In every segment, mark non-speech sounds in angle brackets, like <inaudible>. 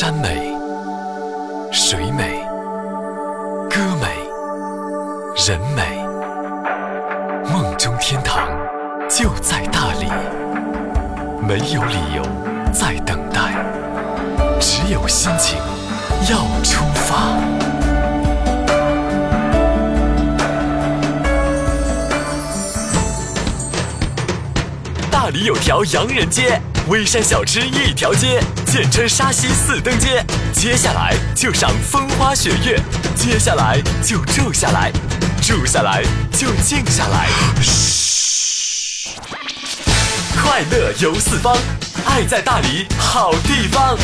山美，水美，歌美，人美，梦中天堂就在大理，没有理由再等待，只有心情要出发。大理有条洋人街，微山小吃一条街，简称沙溪四灯街。接下来就赏风花雪月，接下来就住下来，住下来就静下来。嘘，快乐游四方，爱在大理好地方。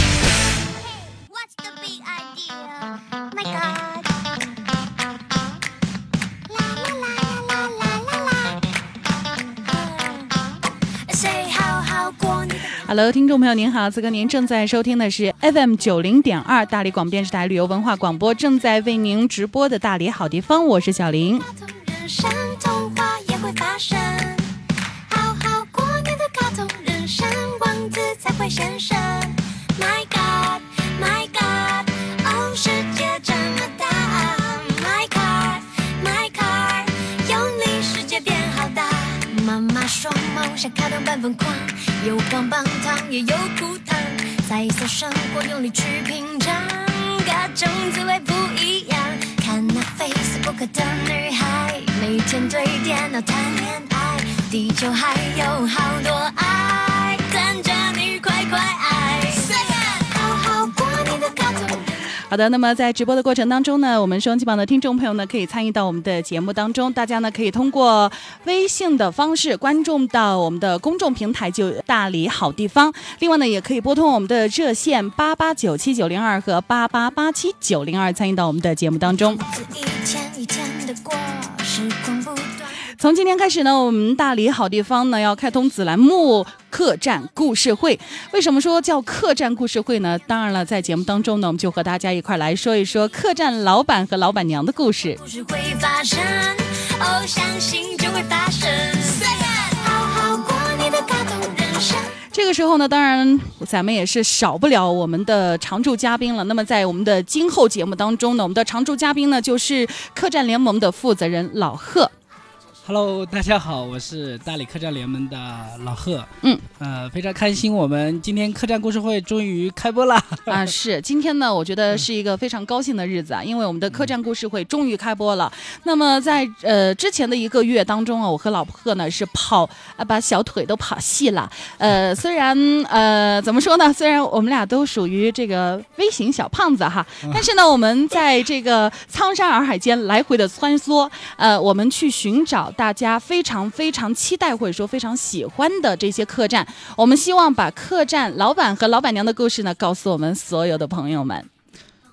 Hello，听众朋友您好，此刻您正在收听的是 FM 九零点二大理广播电视台旅游文化广播，正在为您直播的大理好地方，我是小林。想卡通般疯狂，有棒棒糖也有苦糖，彩色生活用力去品尝，各种滋味不一样。看那 Facebook 的女孩，每天对电脑谈恋爱，地球还有好多爱好的，那么在直播的过程当中呢，我们收音机旁的听众朋友呢，可以参与到我们的节目当中。大家呢可以通过微信的方式关注到我们的公众平台，就大理好地方。另外呢，也可以拨通我们的热线八八九七九零二和八八八七九零二，参与到我们的节目当中。从今天开始呢，我们大理好地方呢要开通子栏目客栈故事会。为什么说叫客栈故事会呢？当然了，在节目当中呢，我们就和大家一块来说一说客栈老板和老板娘的故事。故事会发生，哦，相信就会发。生。这个时候呢，当然咱们也是少不了我们的常驻嘉宾了。那么在我们的今后节目当中呢，我们的常驻嘉宾呢就是客栈联盟的负责人老贺。Hello，大家好，我是大理客栈联盟的老贺。嗯，呃，非常开心，我们今天客栈故事会终于开播了。啊，<laughs> 是今天呢，我觉得是一个非常高兴的日子啊，因为我们的客栈故事会终于开播了。那么在呃之前的一个月当中啊，我和老贺呢是跑啊把小腿都跑细了。呃，虽然呃怎么说呢，虽然我们俩都属于这个微型小胖子哈，但是呢，我们在这个苍山洱海间来回的穿梭，呃，我们去寻找大家非常非常期待或者说非常喜欢的这些客栈。我们希望把客栈老板和老板娘的故事呢，告诉我们所有的朋友们。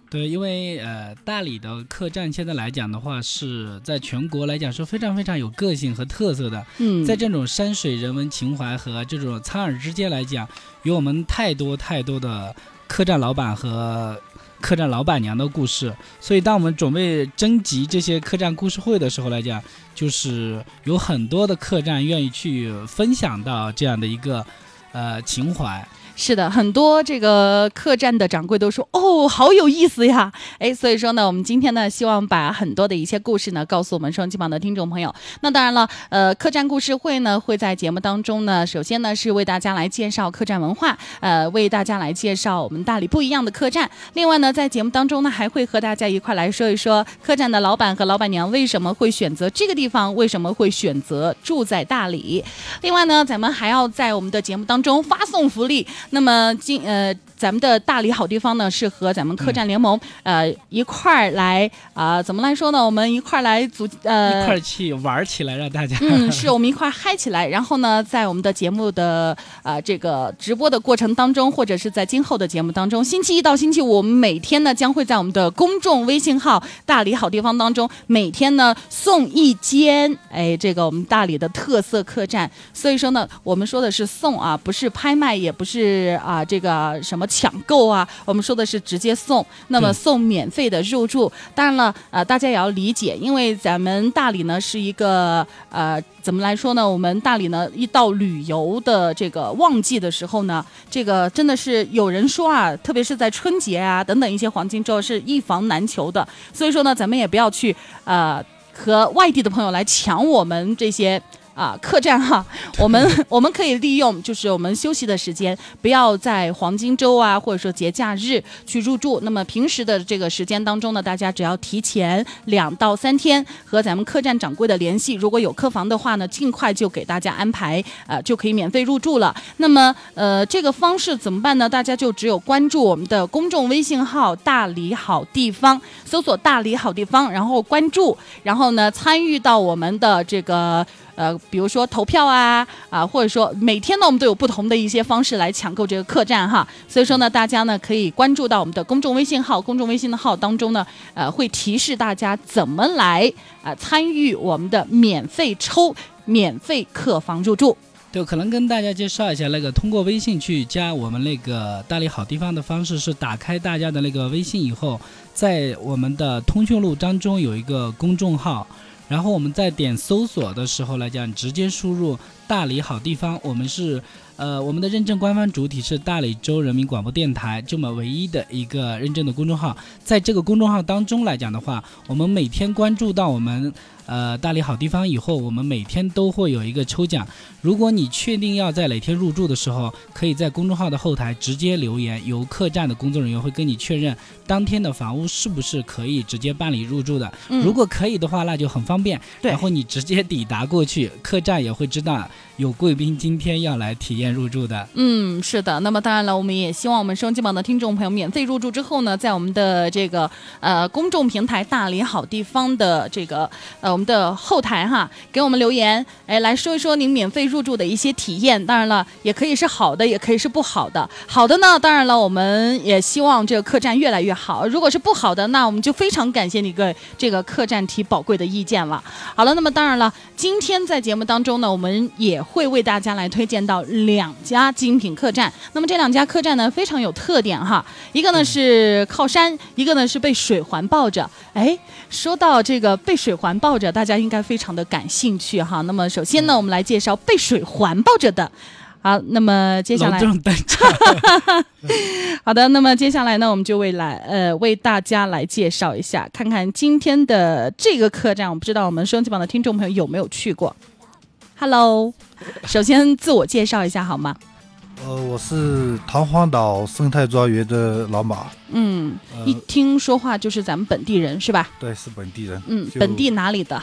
对，因为呃，大理的客栈现在来讲的话，是在全国来讲是非常非常有个性和特色的。嗯，在这种山水人文情怀和这种苍耳之间来讲，有我们太多太多的客栈老板和客栈老板娘的故事。所以，当我们准备征集这些客栈故事会的时候来讲，就是有很多的客栈愿意去分享到这样的一个呃情怀。是的，很多这个客栈的掌柜都说哦，好有意思呀！哎，所以说呢，我们今天呢，希望把很多的一些故事呢，告诉我们双击榜的听众朋友。那当然了，呃，客栈故事会呢，会在节目当中呢，首先呢是为大家来介绍客栈文化，呃，为大家来介绍我们大理不一样的客栈。另外呢，在节目当中呢，还会和大家一块来说一说客栈的老板和老板娘为什么会选择这个地方，为什么会选择住在大理。另外呢，咱们还要在我们的节目当中发送福利。那么今呃，咱们的大理好地方呢，是和咱们客栈联盟、呃一块儿来啊、怎么来说呢？我们一块儿来组呃一块儿去玩儿起来，让大家嗯，是我们一块儿嗨起来。然后呢，在我们的节目的啊、这个直播的过程当中，或者是在今后的节目当中，星期一到星期五，我们每天呢将会在我们的公众微信号“大理好地方”当中，每天呢送一间哎，这个我们大理的特色客栈。所以说呢，我们说的是送啊，不是拍卖，也不是啊这个什么抢购啊，我们说的是直接送，那么送免费的入住。当然了，呃，大家也要理解，因为咱们大理呢是一个呃，怎么来说呢？我们大理呢一到旅游的这个旺季的时候呢，这个真的是有人说啊，特别是在春节啊等等一些黄金周是一房难求的。所以说呢，咱们也不要去呃和外地的朋友来抢我们这些。啊，客栈哈，我们 <laughs> 我们可以利用就是我们休息的时间，不要在黄金周啊，或者说节假日去入住。那么平时的这个时间当中呢，大家只要提前两到三天和咱们客栈掌柜的联系，如果有客房的话呢，尽快就给大家安排，呃，就可以免费入住了。那么呃，这个方式怎么办呢？大家就只有关注我们的公众微信号“大理好地方”，搜索“大理好地方”，然后关注，然后呢参与到我们的这个。呃，比如说投票啊啊，或者说每天呢，我们都有不同的一些方式来抢购这个客栈哈。所以说呢，大家呢可以关注到我们的公众微信号，公众微信的号当中呢，呃，会提示大家怎么来啊、参与我们的免费抽免费客房入住。对，可能跟大家介绍一下，那个通过微信去加我们那个大理好地方的方式是打开大家的那个微信以后，在我们的通讯录当中有一个公众号，然后我们在点搜索的时候来讲，直接输入“大理好地方”，我们是呃我们的认证官方主体是大理州人民广播电台这么唯一的一个认证的公众号，在这个公众号当中来讲的话，我们每天关注到我们呃大理好地方以后，我们每天都会有一个抽奖。如果你确定要在哪天入住的时候，可以在公众号的后台直接留言，由客栈的工作人员会跟你确认当天的房屋是不是可以直接办理入住的。嗯如果可以的话，那就很方便。对然后你直接抵达过去，客栈也会知道有贵宾今天要来体验入住的。嗯，是的。那么当然了，我们也希望我们收音机旁的听众朋友免费入住之后呢，在我们的这个呃公众平台“大理好地方”的这个呃我们的后台哈，给我们留言，哎，来说一说您免费入住的一些体验。当然了，也可以是好的，也可以是不好的。好的呢，当然了，我们也希望这个客栈越来越好。如果是不好的，那我们就非常感谢你个这个客栈提宝贵的意见了。好了，那么当然了，今天在节目当中呢，我们也会为大家来推荐到两家精品客栈。那么这两家客栈呢，非常有特点哈，一个呢是靠山，一个呢是被水环抱着。哎，说到这个被水环抱着，大家应该非常的感兴趣哈。那么首先呢，我们来介绍被水环抱着的。好，那么接下来隆重登场，好的，那么接下来呢，我们就为来呃为大家来介绍一下，看看今天的这个客栈，我不知道我们收音机旁的听众朋友有没有去过。Hello，首先自我介绍一下好吗？呃，我是唐荒岛生态庄园的老马，嗯，呃一听说话就是咱们本地人是吧？对，是本地人，嗯，本地哪里的？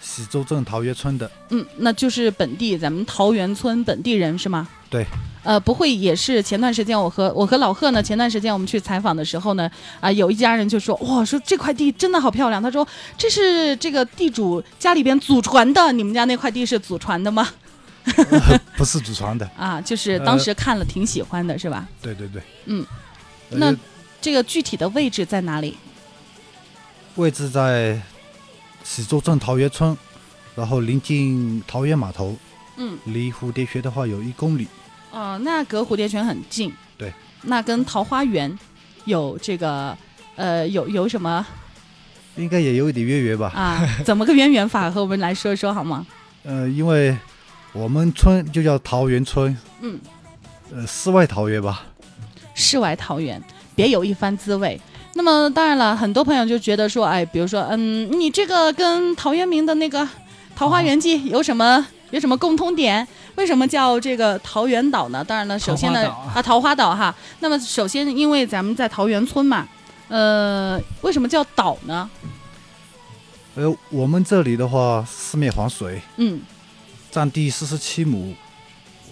喜洲镇桃源村的，嗯，那就是本地咱们桃源村本地人是吗？对。呃，不会也是前段时间我和我和老贺呢，前段时间我们去采访的时候呢，啊、有一家人就说，哇，说这块地真的好漂亮。他说这是这个地主家里边祖传的，你们家那块地是祖传的吗？<laughs> 不是祖传的，啊，就是当时看了挺喜欢的，是吧？对对对。嗯呃，那这个具体的位置在哪里？位置在喜洲镇桃源村，然后临近桃源码头，嗯，离蝴蝶穴的话有一公里。哦、那隔蝴蝶泉很近。对。那跟桃花源有这个呃有有什么应该也有一点渊源吧？啊？怎么个渊源法？和我们来说说好吗？<laughs> 呃，因为我们村就叫桃源村，嗯，呃，世外桃源吧。世外桃源，别有一番滋味。那么当然了，很多朋友就觉得说，哎，比如说，嗯，你这个跟陶渊明的那个《桃花源记》有什么有什么共通点？为什么叫这个桃源岛呢？当然了，首先呢桃花岛啊，桃花岛哈。那么首先，因为咱们在桃源村嘛，呃，为什么叫岛呢？呃，我们这里的话，四面环水，嗯，占地四十七亩，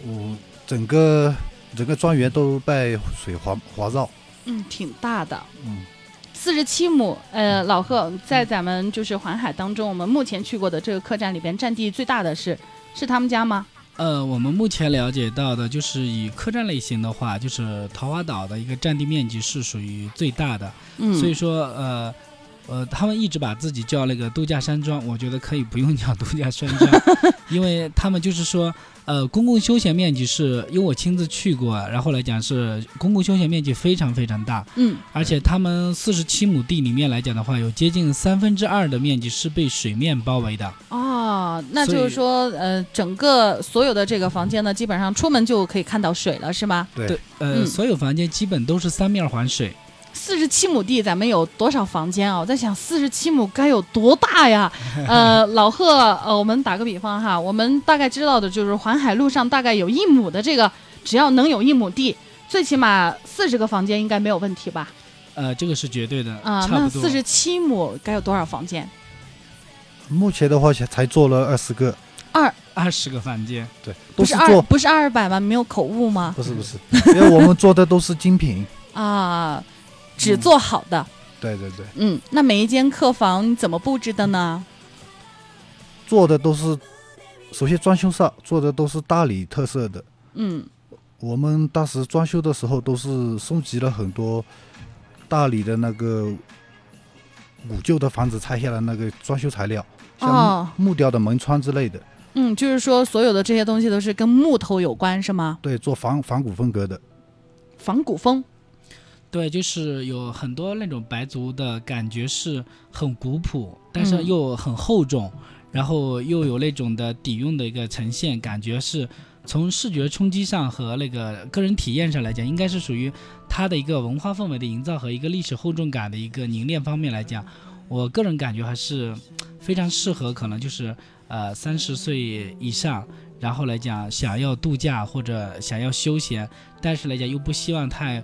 我整个整个庄园都被水环环绕。嗯，挺大的，嗯，四十七亩。呃，老贺在咱们就是环海当中，我们目前去过的这个客栈里边，占地最大的是是他们家吗？呃，我们目前了解到的就是以客栈类型的话，就是桃花岛的一个占地面积是属于最大的，嗯，所以说呃，呃，他们一直把自己叫那个度假山庄，我觉得可以不用叫度假山庄，<laughs> 因为他们就是说，呃，公共休闲面积是，因为我亲自去过，然后来讲是公共休闲面积非常非常大，嗯而且他们四十七亩地里面来讲的话，有接近三分之二的面积是被水面包围的。哦，那就是说，呃，整个所有的这个房间呢，基本上出门就可以看到水了，是吗？对对，呃，嗯所有房间基本都是三面环水。四十七亩地，咱们有多少房间啊？我在想，四十七亩该有多大呀？<laughs> 呃，老贺，呃，我们打个比方哈，我们大概知道的就是环海路上大概有一亩的这个，只要能有一亩地，最起码四十个房间应该没有问题吧？呃，这个是绝对的，啊、那。四十七亩该有多少房间？目前的话才才做了二十个，二二十个房间，对，不是二都是做不是二百吗？没有口误吗？不是不是，因为我们做的都是精品，<laughs> 啊，只做好的。对对对，嗯，那每一间客房怎么布置的呢？做的都是，首先装修上做的都是大理特色的。嗯我们当时装修的时候都是收集了很多大理的那个古旧的房子拆下来那个装修材料，像木,、雕的门窗之类的，嗯，就是说所有的这些东西都是跟木头有关，是吗？对，做仿仿古风格的。仿古风。对，就是有很多那种白族的感觉是很古朴，但是嗯又很厚重，然后又有那种的底蕴的一个呈现，感觉是从视觉冲击上和那个个人体验上来讲，应该是属于它的一个文化氛围的营造和一个历史厚重感的一个凝练方面来讲，我个人感觉还是非常适合，可能就是呃三十岁以上。然后来讲，想要度假或者想要休闲，但是来讲又不希望太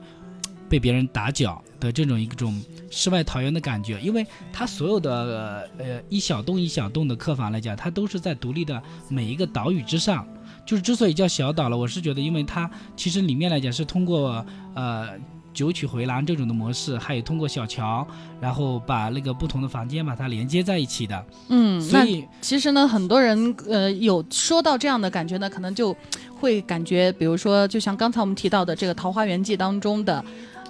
被别人打搅的这种一种世外桃源的感觉，因为它所有的呃呃一小栋一小栋的客房来讲，它都是在独立的每一个岛屿之上。就是之所以叫小岛了，我是觉得，因为它其实里面来讲是通过呃九曲回廊这种的模式，还有通过小桥，然后把那个不同的房间把它连接在一起的。嗯，那所以其实呢，很多人呃有说到这样的感觉呢，可能就会感觉，比如说，就像刚才我们提到的这个《桃花源记》当中的，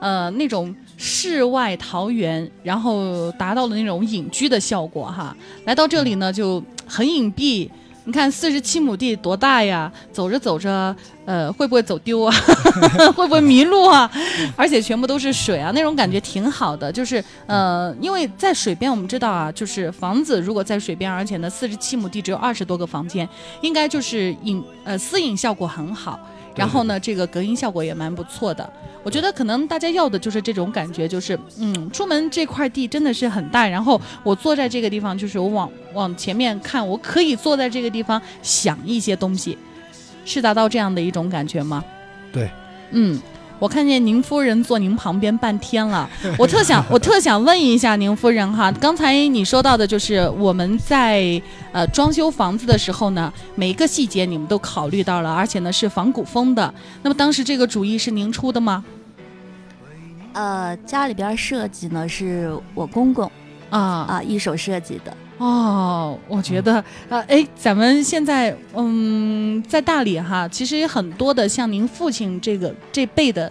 呃，那种世外桃源，然后达到了那种隐居的效果哈。来到这里呢，就很隐蔽。你看四十七亩地多大呀？走着走着，呃，会不会走丢啊？<laughs> 会不会迷路啊？而且全部都是水啊，那种感觉挺好的。就是呃，因为在水边，我们知道啊，就是房子如果在水边，而且呢，四十七亩地只有二十多个房间，应该就是隐呃私隐效果很好。然后呢，这个隔音效果也蛮不错的。我觉得可能大家要的就是这种感觉，就是嗯，出门这块地真的是很大，然后我坐在这个地方，就是我往往前面看，我可以坐在这个地方想一些东西，是达到这样的一种感觉吗？对，嗯。我看见您夫人坐您旁边半天了，<laughs> 我特想，我特想问一下您夫人哈，刚才你说到的就是我们在呃装修房子的时候呢，每一个细节你们都考虑到了，而且呢是仿古风的。那么当时这个主意是您出的吗？呃，家里边设计呢是我公公啊啊一手设计的。哦，我觉得呃，哎，咱们现在嗯在大理哈，其实很多的像您父亲这个这辈的。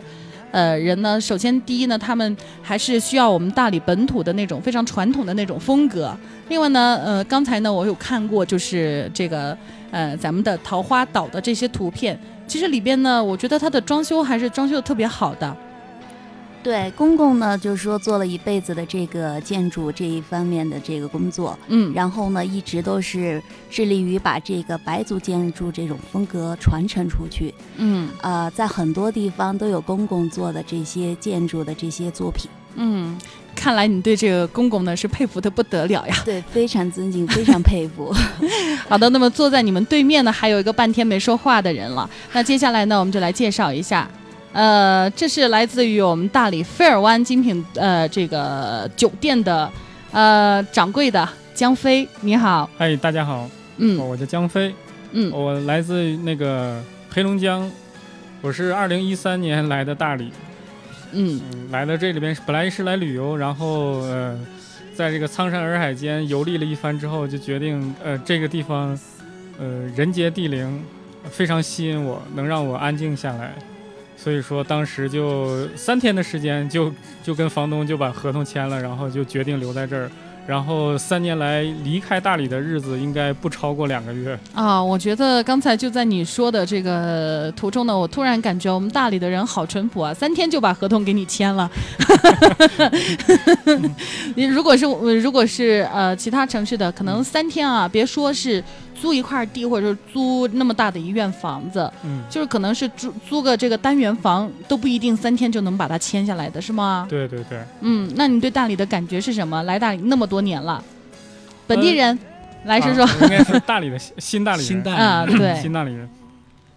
呃，人呢，首先第一呢，他们还是需要我们大理本土的那种非常传统的那种风格。另外呢，呃，刚才呢，我有看过，就是这个呃咱们的桃花岛的这些图片，其实里边呢，我觉得它的装修还是装修的特别好的。对，公公呢就是说做了一辈子的这个建筑这一方面的这个工作，嗯，然后呢一直都是致力于把这个白族建筑这种风格传承出去。嗯呃，在很多地方都有公公做的这些建筑的这些作品。嗯，看来你对这个公公呢是佩服的不得了呀。对，非常尊敬，非常佩服。<laughs> 好的，那么坐在你们对面呢，还有一个半天没说话的人了。那接下来呢，我们就来介绍一下，呃，这是来自于我们大理菲尔湾精品呃这个酒店的呃掌柜的江飞，你好，嗨，大家好，嗯。我叫江飞，嗯。我来自那个黑龙江，我是二零一三年来的大理，嗯。嗯，来到这里边本来是来旅游，然后呃，在这个苍山洱海间游历了一番之后，就决定呃这个地方，呃人杰地灵，非常吸引我，能让我安静下来，所以说当时就三天的时间就就跟房东就把合同签了，然后就决定留在这儿。然后三年来离开大理的日子应该不超过两个月。啊，我觉得刚才就在你说的这个途中呢，我突然感觉我们大理的人好淳朴啊，三天就把合同给你签了。<laughs> 你如果是如果是呃其他城市的，可能三天啊，别说是租一块地或者是租那么大的一院房子，嗯，就是可能是租租个这个单元房都不一定三天就能把它签下来的，是吗？对对对。嗯，那你对大理的感觉是什么？来大理那么多年了，本地人、来说说。啊应该是大理的新 <laughs> 新大理人。新大啊，对，新大理人。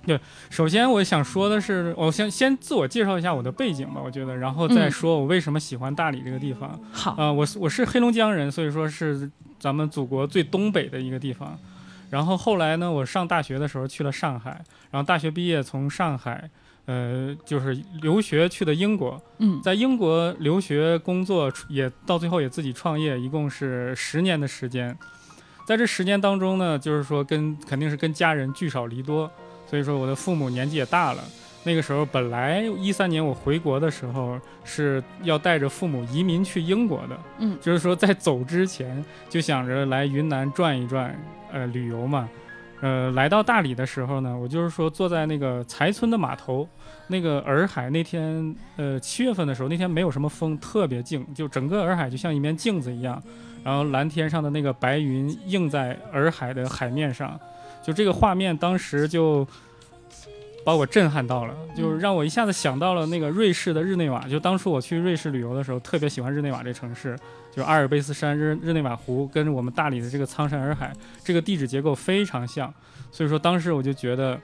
对，首先我想说的是，我先先自我介绍一下我的背景吧，我觉得，然后再嗯说我为什么喜欢大理这个地方。好，啊、我我是黑龙江人，所以说是咱们祖国最东北的一个地方。然后后来呢，我上大学的时候去了上海，然后大学毕业从上海，呃，就是留学去的英国，嗯在英国留学工作，也到最后也自己创业，一共是十年的时间。在这十年当中呢，就是说跟肯定是跟家人聚少离多，所以说我的父母年纪也大了。那个时候本来一三年我回国的时候是要带着父母移民去英国的，嗯就是说在走之前就想着来云南转一转，呃，旅游嘛。呃，来到大理的时候呢，我就是说坐在那个才村的码头，那个洱海那天，呃，七月份的时候，那天没有什么风，特别静，就整个洱海就像一面镜子一样，然后蓝天上的那个白云映在洱海的海面上，就这个画面当时就把我震撼到了，就是让我一下子想到了那个瑞士的日内瓦。就当初我去瑞士旅游的时候，特别喜欢日内瓦这城市，就阿尔卑斯山、日日内瓦湖跟我们大理的这个苍山洱海这个地质结构非常像，所以说当时我就觉得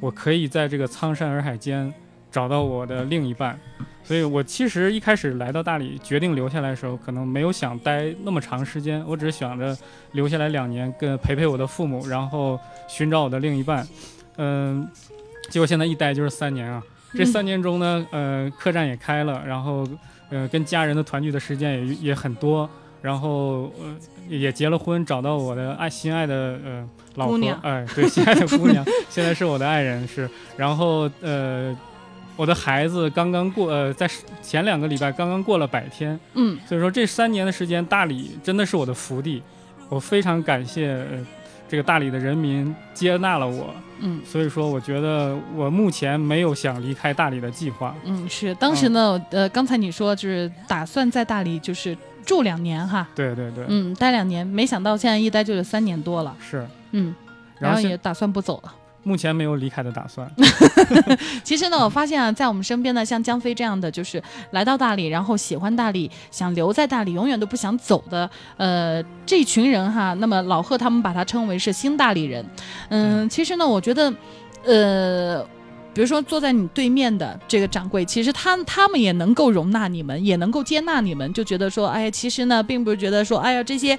我可以在这个苍山洱海间找到我的另一半。所以我其实一开始来到大理，决定留下来的时候，可能没有想待那么长时间，我只是想着留下来两年，跟陪陪我的父母，然后寻找我的另一半。嗯，结果现在一待就是三年啊。这嗯三年中呢，呃，客栈也开了，然后呃，跟家人的团聚的时间也也很多，然后呃也结了婚，找到我的爱心爱的呃老婆哎，对，心爱的姑娘，<laughs> 现在是我的爱人是，然后呃。我的孩子刚刚过，呃，在前两个礼拜刚刚过了百天，嗯所以说这三年的时间，大理真的是我的福地，我非常感谢、呃、这个大理的人民接纳了我，嗯。所以说我觉得我目前没有想离开大理的计划。嗯，是当时呢，呃，刚才你说就是打算在大理就是住两年哈，对对对，嗯，待两年，没想到现在一待就是三年多了，是，嗯，然后也打算不走了。目前没有离开的打算。<laughs> 其实呢，我发现啊，在我们身边呢，像江飞这样的，就是来到大理，然后喜欢大理，想留在大理，永远都不想走的，呃，这群人哈。那么老贺他们把他称为是新大理人。嗯，其实呢，我觉得，呃。比如说坐在你对面的这个掌柜，其实他他们也能够容纳你们，也能够接纳你们，就觉得说，哎呀，其实呢，并不是觉得说，哎呀，这些，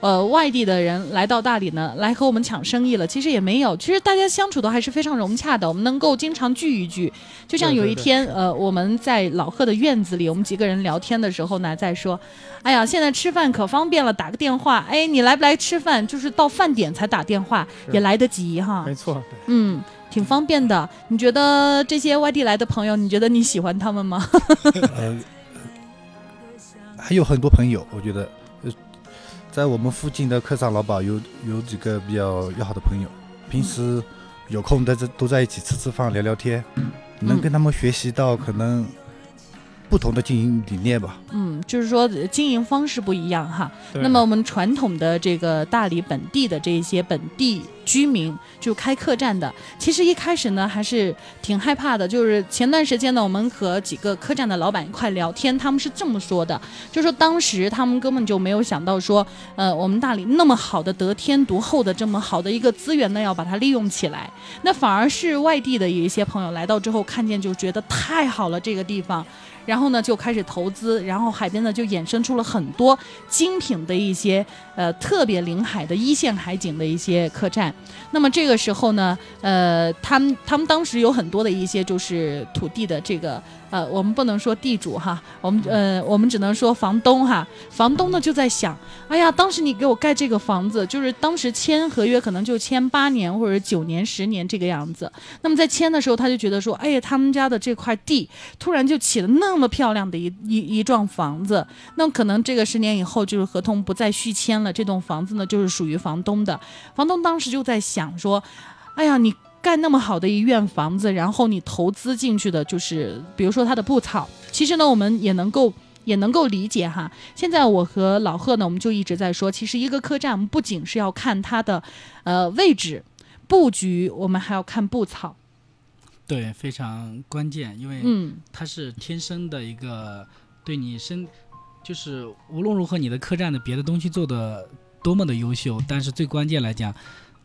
呃，外地的人来到大理呢，来和我们抢生意了，其实也没有，其实大家相处的还是非常融洽的，我们能够经常聚一聚。就像有一天，呃，我们在老贺的院子里，我们几个人聊天的时候呢，在说，哎呀，现在吃饭可方便了，打个电话，哎，你来不来吃饭？就是到饭点才打电话，也来得及哈没。错，嗯，挺方便的。你觉得这些外地来的朋友，你觉得你喜欢他们吗？<laughs> 呃，还有很多朋友，我觉得，呃，在我们附近的客栈老板有有几个比较要好的朋友，平时有空在这都在一起吃吃饭、聊聊天，能跟他们学习到可能不同的经营理念吧。嗯，就是说呃经营方式不一样哈。那么我们传统的这个大理本地的这一些本地居民，就开客栈的，其实一开始呢还是挺害怕的。就是前段时间呢，我们和几个客栈的老板一块聊天，他们是这么说的，就说当时他们根本就没有想到说，呃，我们大理那么好的得天独厚的这么好的一个资源呢，要把它利用起来。那反而是外地的一些朋友来到之后，看见就觉得太好了这个地方。然后呢，就开始投资，然后海边呢就衍生出了很多精品的一些呃特别临海的一线海景的一些客栈。那么这个时候呢，呃，他们他们当时有很多的一些就是土地的这个呃，我们不能说地主哈，我们呃我们只能说房东哈。房东呢就在想，哎呀，当时你给我盖这个房子，就是当时签合约可能就签八年或者九年、十年这个样子。那么在签的时候，他就觉得说，哎呀，他们家的这块地突然就起了那么漂亮的一一一幢房子，那可能这个十年以后就是合同不再续签了，这栋房子呢就是属于房东的。房东当时就在想说，哎呀，你盖那么好的一院房子，然后你投资进去的就是，比如说它的布草，其实呢，我们也能够。也能够理解哈。现在我和老贺呢，我们就一直在说，其实一个客栈不仅是要看它的呃位置布局，我们还要看布草。对，非常关键，因为嗯它是天生的一个对你身，就是无论如何你的客栈的别的东西做的多么的优秀，但是最关键来讲，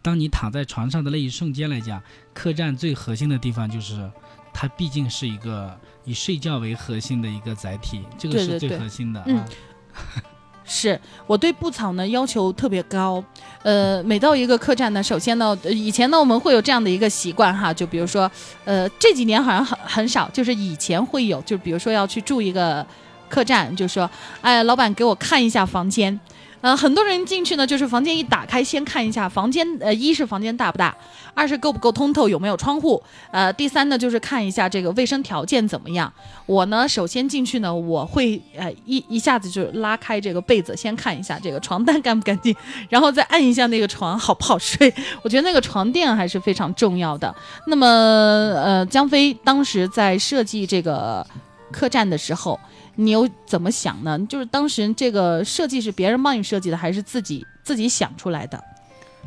当你躺在床上的那一瞬间来讲，客栈最核心的地方就是它毕竟是一个以睡觉为核心的一个载体，这个是最对对对核心的。嗯啊 <laughs> 是我对布草呢要求特别高，呃，每到一个客栈呢，首先呢，呃以前呢我们会有这样的一个习惯哈，就比如说，呃，这几年好像很很少，就是以前会有，就比如说要去住一个客栈，就说，哎，老板给我看一下房间。呃，很多人进去呢，就是房间一打开，先看一下房间，呃，一是房间大不大，二是够不够通透，有没有窗户，呃，第三呢就是看一下这个卫生条件怎么样。我呢，首先进去呢，我会呃一一下子就拉开这个被子，先看一下这个床单干不干净，然后再按一下那个床好不好睡。<laughs> 我觉得那个床垫还是非常重要的。那么呃，江飞当时在设计这个客栈的时候，你又怎么想呢？就是当时这个设计是别人帮你设计的，还是自己自己想出来的？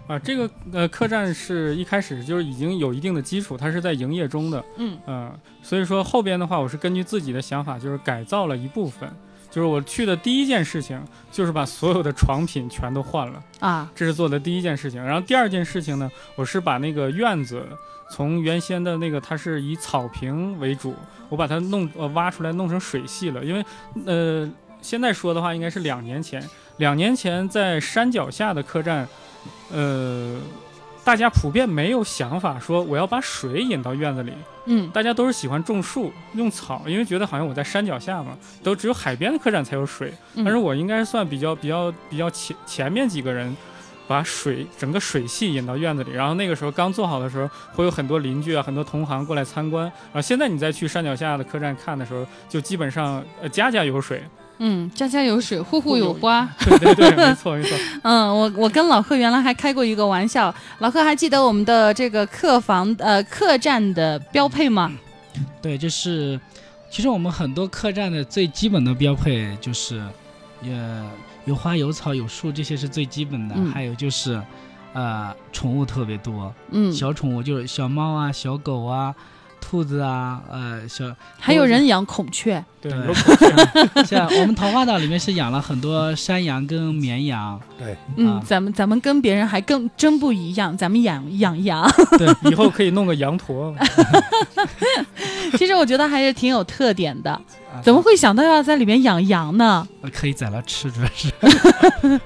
啊，这个呃客栈是一开始就是已经有一定的基础，它是在营业中的，嗯嗯、所以说后边的话，我是根据自己的想法，就是改造了一部分。就是我去的第一件事情，就是把所有的床品全都换了，啊，这是做的第一件事情。然后第二件事情呢，我是把那个院子从原先的那个它是以草坪为主，我把它弄呃挖出来弄成水系了，因为呃现在说的话应该是两年前，两年前在山脚下的客栈，呃。大家普遍没有想法说我要把水引到院子里，嗯大家都是喜欢种树、用草，因为觉得好像我在山脚下嘛，都只有海边的客栈才有水。嗯但是我应该算比较比较比较前前面几个人，把水整个水系引到院子里。然后那个时候刚做好的时候，会有很多邻居啊、很多同行过来参观。然后现在你再去山脚下的客栈看的时候，就基本上呃家家有水。嗯，家家有水，户户有花。<laughs> 对对对，没错没错。<laughs> 嗯，我我跟老贺原来还开过一个玩笑，老贺还记得我们的这个客房呃客栈的标配吗？对，就是其实我们很多客栈的最基本的标配就是，呃，有花有草有树，这些是最基本的。嗯还有就是，呃，宠物特别多，嗯，小宠物就是小猫啊、小狗啊、兔子啊，呃，小还有人养孔雀。对。<laughs> 像我们桃花岛里面是养了很多山羊跟绵羊，对，嗯啊，咱们咱们跟别人还更真不一样，咱们养养羊，对以后可以弄个羊驼。<laughs> <laughs> 其实我觉得还是挺有特点的。啊怎么会想到要在里面养羊呢？呃可以宰了吃，主要是 <laughs>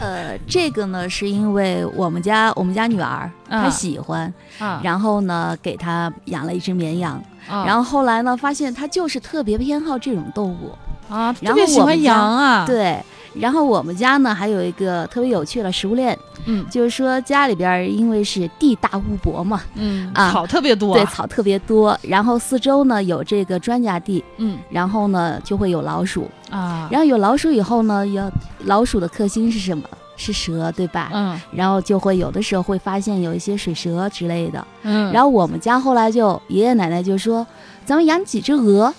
呃，这个呢是因为我们家我们家女儿啊她喜欢，啊，然后呢给她养了一只绵羊，啊然后后来呢发现她就是特别偏好这种动物，啊，然后特别喜欢羊啊。，对。然后我们家呢还有一个特别有趣的食物链，嗯就是说家里边儿因为是地大物博嘛，嗯，啊草特别多。对，草特别多，然后四周呢有这个庄稼地，嗯然后呢就会有老鼠，啊，然后有老鼠以后呢，有老鼠的克星是什么？是蛇，对吧？嗯然后就会有的时候会发现有一些水蛇之类的。嗯，然后我们家后来就爷爷奶奶就说，咱们养几只鹅，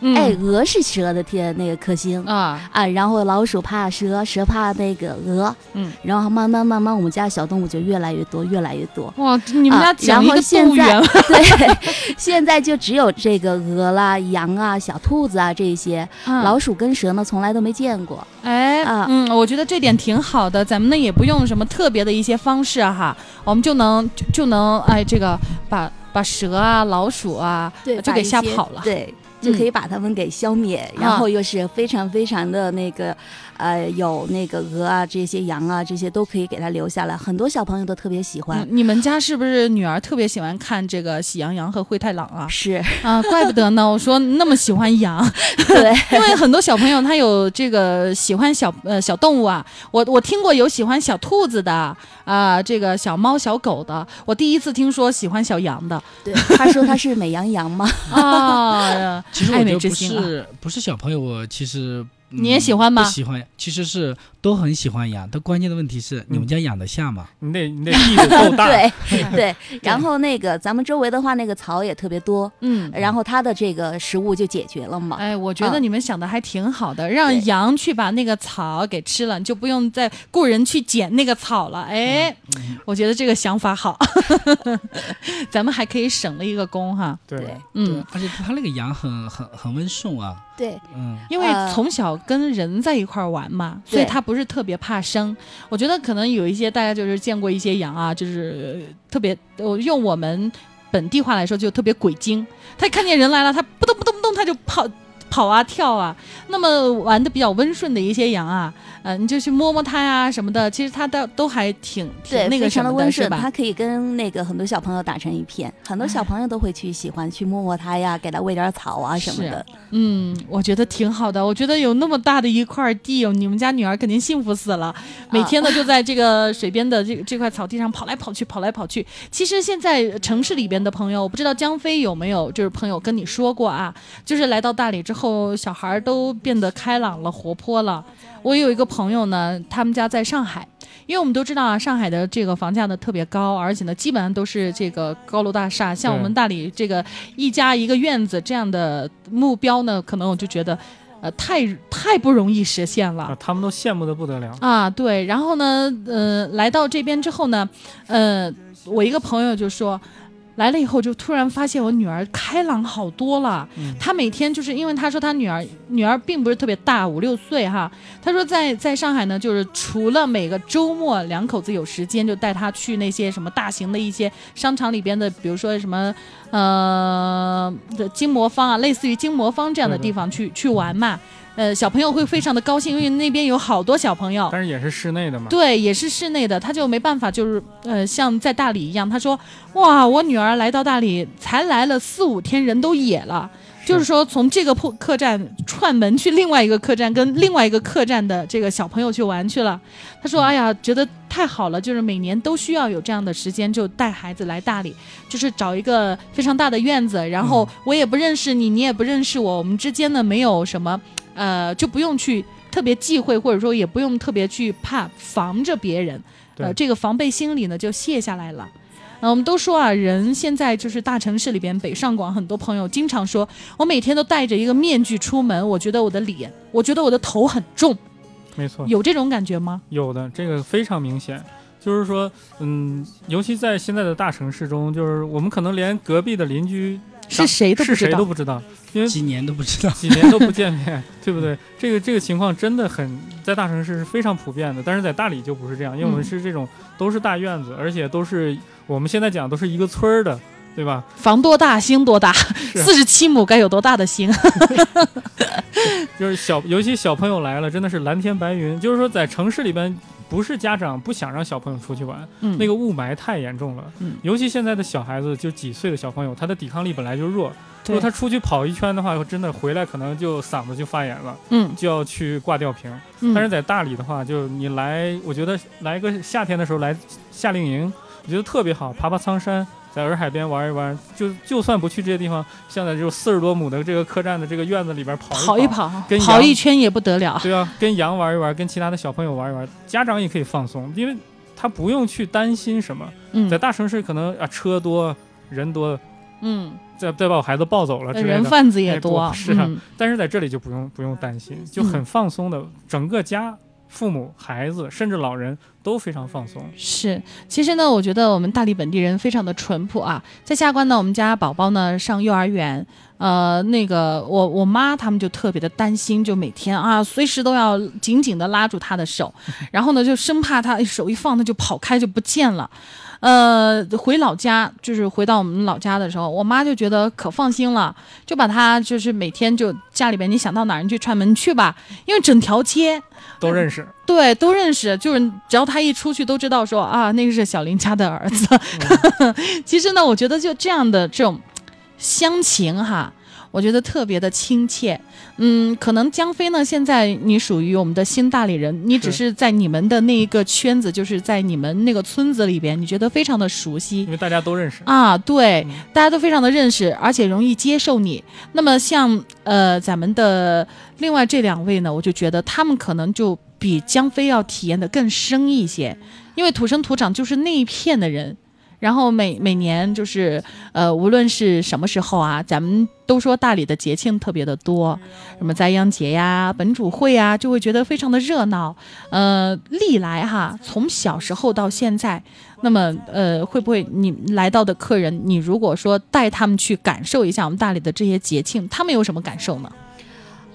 嗯哎，鹅是蛇的天那个克星。啊，啊，然后老鼠怕蛇，蛇怕那个鹅，嗯，然后慢慢慢慢，我们家小动物就越来越多，越来越多。哇，你们家啊讲一个然后现动物园在 <laughs> 对，现在就只有这个鹅啦、羊啊、小兔子啊这些，嗯老鼠跟蛇呢从来都没见过。哎，啊嗯，我觉得这点挺好的，咱们呢也不用什么特别的一些方式啊哈，我们就能就就能哎这个把把蛇啊、老鼠啊对，就给吓跑了。对，就可以把它们给消灭，嗯然后又是非常非常的那个，呃，有那个鹅啊这些羊啊这些都可以给它留下来，很多小朋友都特别喜欢。嗯，你们家是不是女儿特别喜欢看这个《喜羊羊》和《灰太狼》啊？是啊，怪不得呢！我说那么喜欢羊，对，<laughs> 因为很多小朋友他有这个喜欢小呃小动物啊。我我听过有喜欢小兔子的啊、这个小猫小狗的。我第一次听说喜欢小羊的对，他说他是美羊羊嘛，<laughs> 啊，爱美其实我觉得不。是不是小朋友，我其实、嗯你也喜欢吗？不喜欢，其实是都很喜欢养，但关键的问题是你们家养得下吗？你得你得地得够大，<laughs> 对 <laughs> 对。然后那个咱们周围的话，那个草也特别多，嗯，然后它的这个食物就解决了嘛。哎，我觉得嗯。你们想的还挺好的，让羊去把那个草给吃了，你就不用再雇人去捡那个草了。哎，我觉得这个想法好，<laughs> 咱们还可以省了一个工哈。对对。嗯。对，，而且它那个羊很很很温顺啊，对，嗯，因为呃从小跟人在一块玩嘛，所以对他不是特别怕生。我觉得可能有一些大家就是见过一些羊啊，就是呃特别，我用我们本地话来说就特别鬼精。他看见人来了，他扑通扑通扑通他就跑。跑啊跳啊，那么玩的比较温顺的一些羊啊，呃，你就去摸摸它呀、什么的，其实它都都还挺挺，那个非什么温顺，它吧？可以跟那个很多小朋友打成一片，很多小朋友都会去喜欢去摸摸它呀，给它喂点草啊什么的。嗯，我觉得挺好的。我觉得有那么大的一块地，你们家女儿肯定幸福死了。每天呢就在这个水边的这这块草地上跑来跑去，跑来跑去。其实现在城市里边的朋友，我不知道江飞有没有就是朋友跟你说过啊，就是来到大理之后，小孩儿都变得开朗了、活泼了。我有一个朋友呢，他们家在上海。因为我们都知道啊，上海的这个房价呢特别高，而且呢基本上都是这个高楼大厦。像我们大理这个一家一个院子这样的目标呢，可能我就觉得，呃，太太不容易实现了啊，。他们都羡慕的不得了。啊，对，然后呢，呃，来到这边之后呢，呃，我一个朋友就说，来了以后就突然发现我女儿开朗好多了。嗯她每天就是因为她说她女儿女儿并不是特别大，五六岁哈。她说在在上海呢，就是除了每个周末两口子有时间，就带她去那些什么大型的一些商场里边的，比如说什么呃的金魔方啊，类似于金魔方这样的地方去去玩嘛。呃，小朋友会非常的高兴，因为那边有好多小朋友。但是也是室内的嘛。对，也是室内的，他就没办法，就是呃，像在大理一样，他说，哇，我女儿来到大理才来了四五天，人都野了。就是说，从这个破客栈串门去另外一个客栈，跟另外一个客栈的这个小朋友去玩去了。他说：“哎呀，觉得太好了，就是每年都需要有这样的时间，就带孩子来大理，就是找一个非常大的院子，然后我也不认识你，你也不认识我，我们之间呢没有什么，呃，就不用去特别忌讳，或者说也不用特别去怕防着别人，呃，这个防备心理呢就卸下来了。呃，我们都说啊，人现在就是大城市里边，北上广很多朋友经常说，我每天都戴着一个面具出门，我觉得我的脸，我觉得我的头很重，没错，有这种感觉吗？有的，这个非常明显。就是说，嗯，尤其在现在的大城市中，就是我们可能连隔壁的邻居是谁都不是谁知道都不知道，因为几年都不知道。几年都不见面，<laughs> 对不对？这个这个情况真的很在大城市是非常普遍的，但是在大理就不是这样，因为我们嗯是这种都是大院子，而且都是我们现在讲都是一个村儿的，对吧？房多大，心多大，四十七亩该有多大的心？<laughs> 就是小，尤其小朋友来了，真的是蓝天白云。就是说，在城市里边，不是家长不想让小朋友出去玩，嗯，那个雾霾太严重了。嗯。尤其现在的小孩子，就几岁的小朋友，他的抵抗力本来就弱，如果他出去跑一圈的话，真的回来可能就嗓子就发炎了，嗯。就要去挂吊瓶。嗯，但是在大理的话，就你来，我觉得来个夏天的时候来夏令营，我觉得特别好，爬爬苍山，在洱海边玩一玩。就就算不去这些地方，像在就四十多亩的这个客栈的这个院子里边跑一跑一跑，跟跑一圈也不得了。对啊，跟羊玩一玩，跟其他的小朋友玩一玩，家长也可以放松，因为他不用去担心什么。嗯在大城市可能啊车多人多，嗯，再再把我孩子抱走了之类的。人贩子也哎多，是啊嗯但是在这里就不用不用担心，就很放松的，整个家。父母、孩子，甚至老人都非常放松。是，其实呢，我觉得我们大理本地人非常的淳朴啊。在下关呢，我们家宝宝呢上幼儿园，呃，那个我我妈他们就特别的担心，就每天啊，随时都要紧紧的拉住他的手，<laughs> 然后呢，就生怕他手一放，他就跑开就不见了。呃，回老家就是回到我们老家的时候，我妈就觉得可放心了，就把她就是每天就家里边你想到哪儿你去串门去吧，因为整条街都认识。<laughs> 对，都认识，就是只要她一出去，都知道说啊，那个是小林家的儿子。<laughs> 其实呢，我觉得就这样的这种乡情哈，我觉得特别的亲切。嗯，可能江飞呢，现在你属于我们的新大理人，你只是是在你们的那一个圈子，就是在你们那个村子里边，你觉得非常的熟悉因。为大家都认识。啊，对嗯，大家都非常的认识，而且容易接受你。那么像呃咱们的另外这两位呢，我就觉得他们可能就比江飞要体验的更深一些，因为土生土长就是那一片的人。然后每每年就是呃，无论是什么时候啊，咱们都说大理的节庆特别的多，什么栽秧节呀、本主会呀，就会觉得非常的热闹。呃，历来哈，从小时候到现在，那么呃，会不会你来到的客人，你如果说带他们去感受一下我们大理的这些节庆，他们有什么感受呢？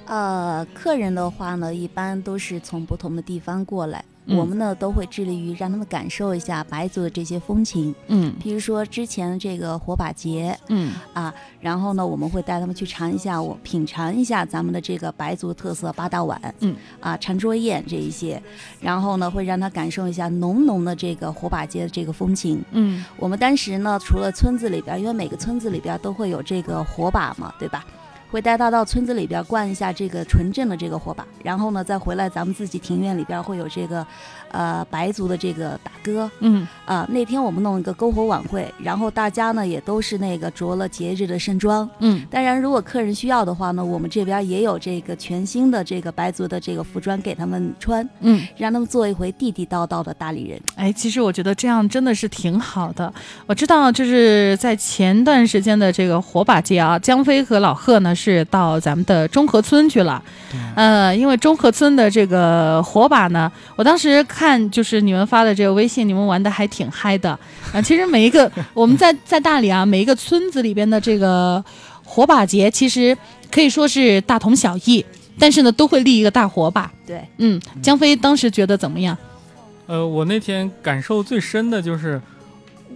呃，客人的话呢，一般都是从不同的地方过来，嗯我们呢都会致力于让他们感受一下白族的这些风情。嗯比如说之前这个火把节嗯啊，然后呢，我们会带他们去尝一下，我品尝一下咱们的这个白族特色八大碗，嗯啊，长桌宴这一些，然后呢，会让他感受一下浓浓的这个火把节的这个风情。嗯我们当时呢，除了村子里边，因为每个村子里边都会有这个火把嘛，对吧？会带他到村子里边灌一下这个纯正的这个火把，然后呢，再回来咱们自己庭院里边会有这个，呃，白族的这个打歌嗯啊、那天我们弄一个篝火晚会，然后大家呢也都是那个着了节日的盛装。嗯当然，如果客人需要的话呢，我们这边也有这个全新的这个白族的这个服装给他们穿，嗯，让他们做一回地地道道的大理人。哎，其实我觉得这样真的是挺好的。我知道，就是在前段时间的这个火把节啊，江飞和老贺呢是到咱们的中和村去了。对呃，因为中和村的这个火把呢，我当时看就是你们发的这个微信，你们玩的还挺嗨的啊、其实每一个 <laughs> 我们在在大理啊，每一个村子里边的这个火把节，其实可以说是大同小异，但是呢，都会立一个大火把。对，嗯，江飞当时觉得怎么样？呃，我那天感受最深的就是，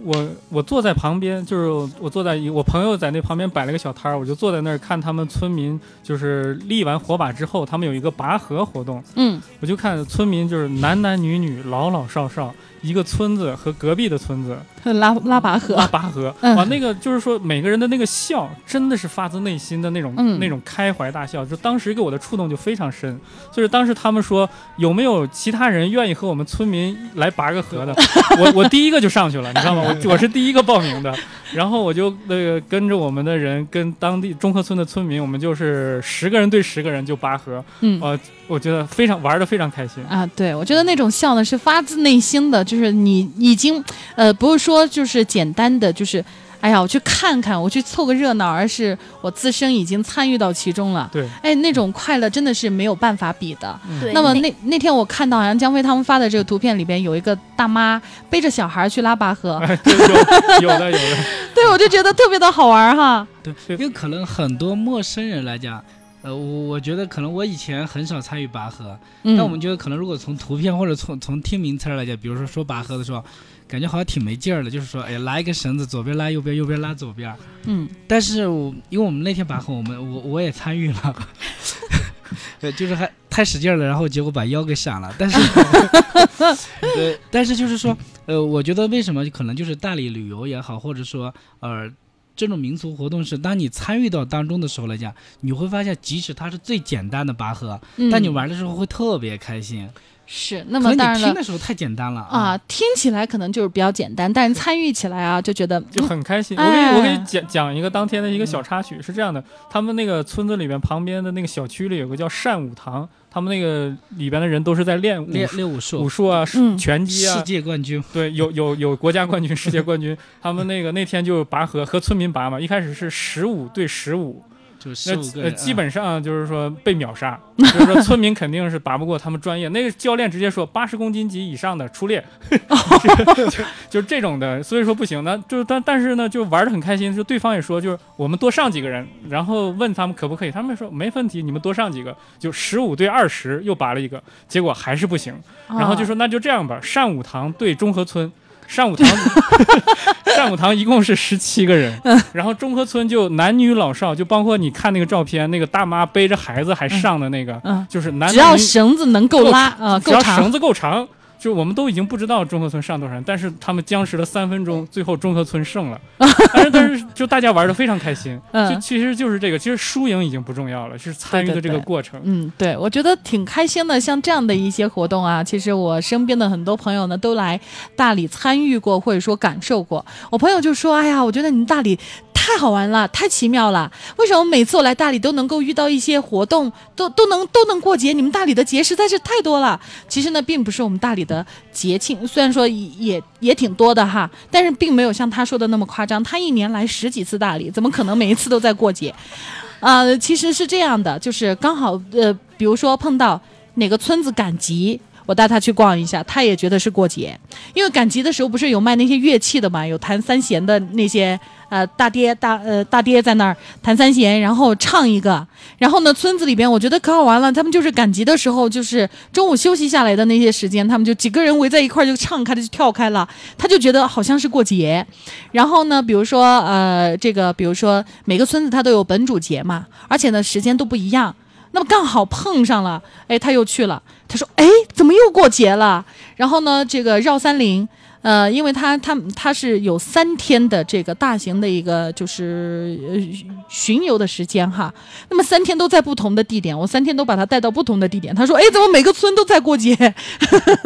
我我坐在旁边，就是我坐在一我朋友在那旁边摆了个小摊儿，我就坐在那儿看他们村民就是立完火把之后，他们有一个拔河活动，嗯。我就看村民就是男男女女、老老少少，一个村子和隔壁的村子。拉拉拔河。拉拔河，嗯。哇，那个就是说每个人的那个笑，真的是发自内心的那种、嗯。那种开怀大笑，就当时给我的触动就非常深。就是当时他们说有没有其他人愿意和我们村民来拔个河的，<laughs> 我我第一个就上去了，你知道吗？我我是第一个报名的，然后我就那个跟着我们的人跟当地中和村的村民，我们就是十个人对十个人就拔河，嗯。呃，我觉得非常玩的非常开心。啊，对，我觉得那种笑呢是发自内心的，就是你已经，呃，不是说就是简单的，就是，哎呀，我去看看，我去凑个热闹，而是我自身已经参与到其中了。对，哎，那种快乐真的是没有办法比的。对。那么那那天我看到好像江飞他们发的这个图片里边有一个大妈背着小孩去拉拔河，哎有的有的，<laughs> 对我就觉得特别的好玩哈。对，因为可能很多陌生人来讲，呃，我我觉得可能我以前很少参与拔河，嗯，但我们觉得可能如果从图片或者从从听名词儿来讲，比如说说拔河的时候，感觉好像挺没劲儿的，就是说，哎，拉一根绳子，左边拉右边，右边拉左边。嗯但是我因为我们那天拔河，我们我我也参与了，<laughs> 对，就是还太使劲了，然后结果把腰给闪了。但是，<laughs> 呃，但是就是说，呃，我觉得为什么可能就是大理旅游也好，或者说呃。这种民俗活动是，当你参与到当中的时候来讲，你会发现，即使它是最简单的拔河，嗯，但你玩的时候会特别开心。是，那么当然了听的时候太简单了啊，，听起来可能就是比较简单，但是参与起来啊，就觉得就嗯很开心。我给你我给哎你讲讲一个当天的一个小插曲，是这样的，他们那个村子里面旁边的那个小区里有个叫善武堂，他们那个里边的人都是在练武练术练武术，武术啊、嗯拳击啊世，界冠军，对，有有有国家冠军、世界冠军。他们那个那天就拔河，和村民拔嘛，一开始是十五对十五。就十五个那呃，人，基本上就是说被秒杀，<laughs> 就是说村民肯定是拔不过他们专业。那个教练直接说八十公斤级以上的出列，<laughs> 就就这种的，所以说不行。那就但但是呢，就玩的很开心，就对方也说就是我们多上几个人，然后问他们可不可以，他们说没问题，你们多上几个，就十五对二十又拔了一个，结果还是不行。然后就说那就这样吧，善武堂对中和村。上午堂，<laughs> 上午堂一共是十七个人，然后中和村就男女老少，就包括你看那个照片，那个大妈背着孩子还上的那个，就是男只要绳子能够拉啊，只要绳，子够长，就我们都已经不知道中和村上多少人，但是他们僵持了三分钟，最后中和村胜了。<laughs> 但是但是就大家玩的非常开心，嗯就其实就是这个，其实输赢已经不重要了，是参与的这个对对对过程。嗯，对，我觉得挺开心的。像这样的一些活动啊，其实我身边的很多朋友呢都来大理参与过，或者说感受过。我朋友就说：“哎呀，我觉得你们大理太好玩了，太奇妙了。为什么每次我来大理都能够遇到一些活动，都都能都能过节？你们大理的节实在是太多了。其实呢，并不是我们大理的节庆，虽然说也也挺多的哈，但是并没有像他说的那么夸张。他一年来十几次大理，怎么可能每一次都在过节？啊、其实是这样的，就是刚好呃，比如说碰到哪个村子赶集。我带他去逛一下，他也觉得是过节，因为赶集的时候不是有卖那些乐器的嘛，有弹三弦的那些呃大爹大呃大爹在那儿弹三弦，然后唱一个，然后呢村子里边我觉得可好玩了，他们就是赶集的时候，就是中午休息下来的那些时间，他们就几个人围在一块儿就唱开了就跳开了，他就觉得好像是过节。然后呢，比如说呃这个比如说每个村子它都有本主节嘛，而且呢时间都不一样。那么刚好碰上了，哎，他又去了。他说：“哎，怎么又过节了？”然后呢，这个绕三陵，呃，因为他他他是有三天的这个大型的一个就是呃巡游的时间哈。那么三天都在不同的地点，我三天都把他带到不同的地点。他说：“哎，怎么每个村都在过节？”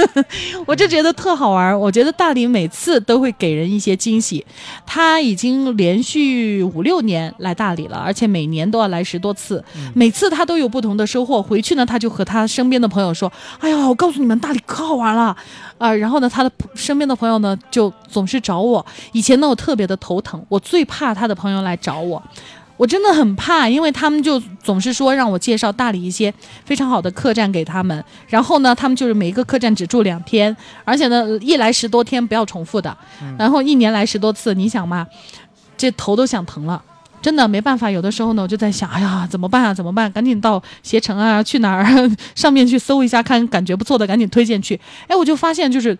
<laughs> 我就觉得特好玩。我觉得大理每次都会给人一些惊喜。他已经连续五六年来大理了，而且每年都要来十多次，每次他都有不同的收获。回去呢，他就和他身边的朋友说：“哎呀，我告诉你们，大理可好玩了。”啊、然后呢，他的身边的朋友呢就总是找我。以前呢，我特别的头疼，我最怕他的朋友来找我。我真的很怕，因为他们就总是说让我介绍大理一些非常好的客栈给他们，然后呢，他们就是每一个客栈只住两天，而且呢，一来十多天不要重复的，然后一年来十多次，你想嘛，这头都想疼了。真的没办法，有的时候呢，我就在想，哎呀，怎么办啊？怎么办？赶紧到携程啊，去哪儿 <laughs> 上面去搜一下，看感觉不错的，赶紧推荐去。哎，我就发现就是。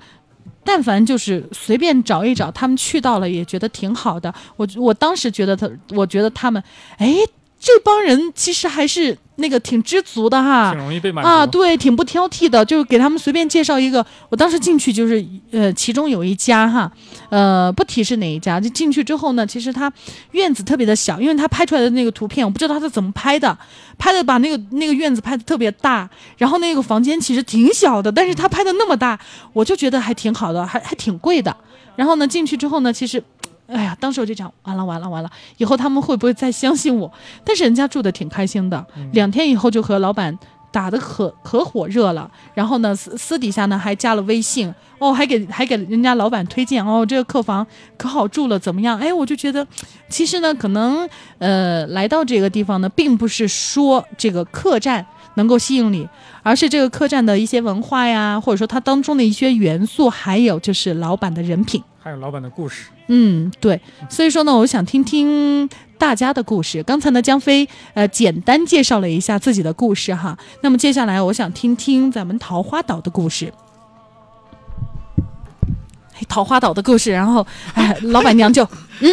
但凡就是随便找一找，他们去到了也觉得挺好的。我我当时觉得他，我觉得他们，哎，这帮人其实还是那个挺知足的哈，挺容易被满足啊，对，挺不挑剔的，就是给他们随便介绍一个。我当时进去就是，呃，其中有一家哈，呃，不提是哪一家，就进去之后呢，其实他院子特别的小，因为他拍出来的那个图片，我不知道他是怎么拍的，拍的把那个那个院子拍的特别大，然后那个房间其实挺小的，但是他拍的那么大，我就觉得还挺好的，还还挺贵的。然后呢，进去之后呢，其实。哎呀，当时我就讲完了完了完了，以后他们会不会再相信我？但是人家住的挺开心的，两天以后就和老板打的可可火热了，然后呢私私底下呢还加了微信，哦，还给还给人家老板推荐，哦，这个客房可好住了，怎么样？哎，我就觉得，其实呢，可能呃来到这个地方呢，并不是说这个客栈能够吸引你，而是这个客栈的一些文化呀，或者说它当中的一些元素，还有就是老板的人品。还有老板的故事。嗯，对，所以说呢，我想听听大家的故事。刚才呢，江飞呃简单介绍了一下自己的故事哈，那么接下来我想听听咱们桃花岛的故事。桃花岛的故事，然后哎，老板娘就嗯，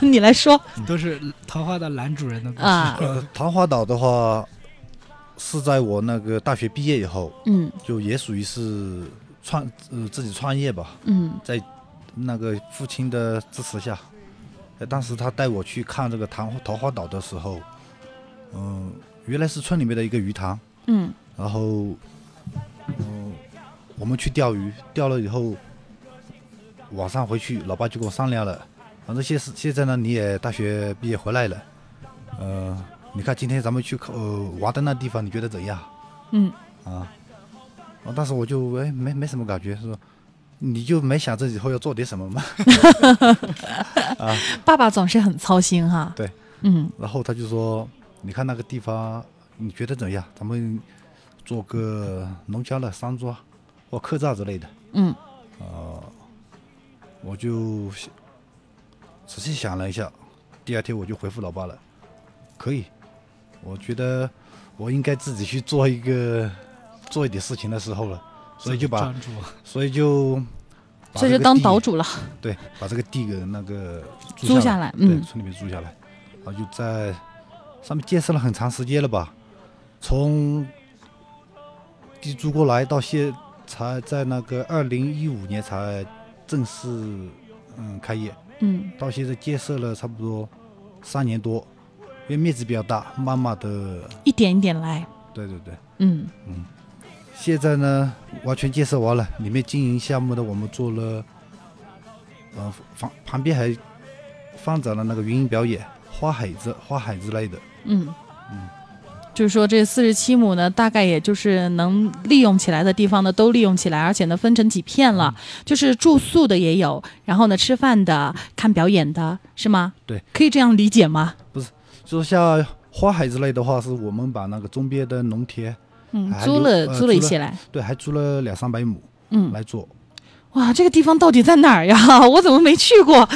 <laughs> 你来说都是桃花的男主人的故事。啊，呃，桃花岛的话，是在我那个大学毕业以后，嗯。就也属于是创呃自己创业吧，嗯。在那个父亲的支持下，呃，当时他带我去看这个桃桃花岛的时候，嗯、原来是村里面的一个鱼塘，嗯。然后，嗯、我们去钓鱼，钓了以后，晚上回去，老爸就跟我商量了，反正现是现在呢，你也大学毕业回来了，呃，你看今天咱们去看呃玩的那地方，你觉得怎样嗯啊？当时我就哎没没什么感觉，是吧你就没想着以后要做点什么吗？<laughs> 啊爸爸总是很操心哈。对嗯然后他就说：“你看那个地方，你觉得怎样？咱们做个农家乐、山庄或客栈之类的。嗯”呃，我就仔细想了一下，第二天我就回复老爸了，可以。我觉得我应该自己去做一个做一点事情的时候了，所以就把。所以就把所以就当岛主了，对，把这个地给那个租下来。对，嗯。村里面租下来，然后就在上面建设了很长时间了吧，从地租过来到现才在那个二零一五年才正式嗯开业，嗯。到现在建设了差不多三年多，因为面积比较大，慢慢的，一点一点来，对对对。嗯嗯现在呢，完全建设完了，里面经营项目的我们做了，呃，旁旁边还放展了那个云影表演、花海子花海之类的。嗯嗯。就是说，这四十七亩呢，大概也就是能利用起来的地方呢，都利用起来，而且呢，分成几片了，就是住宿的也有，然后呢，吃饭的、看表演的，是吗？对，可以这样理解吗？就是像花海之类的话，是我们把那个周边的农田，嗯，还租了、租了一些来，对，还租了两三百亩嗯，来做。哇，这个地方到底在哪儿呀？<laughs> 我怎么没去过？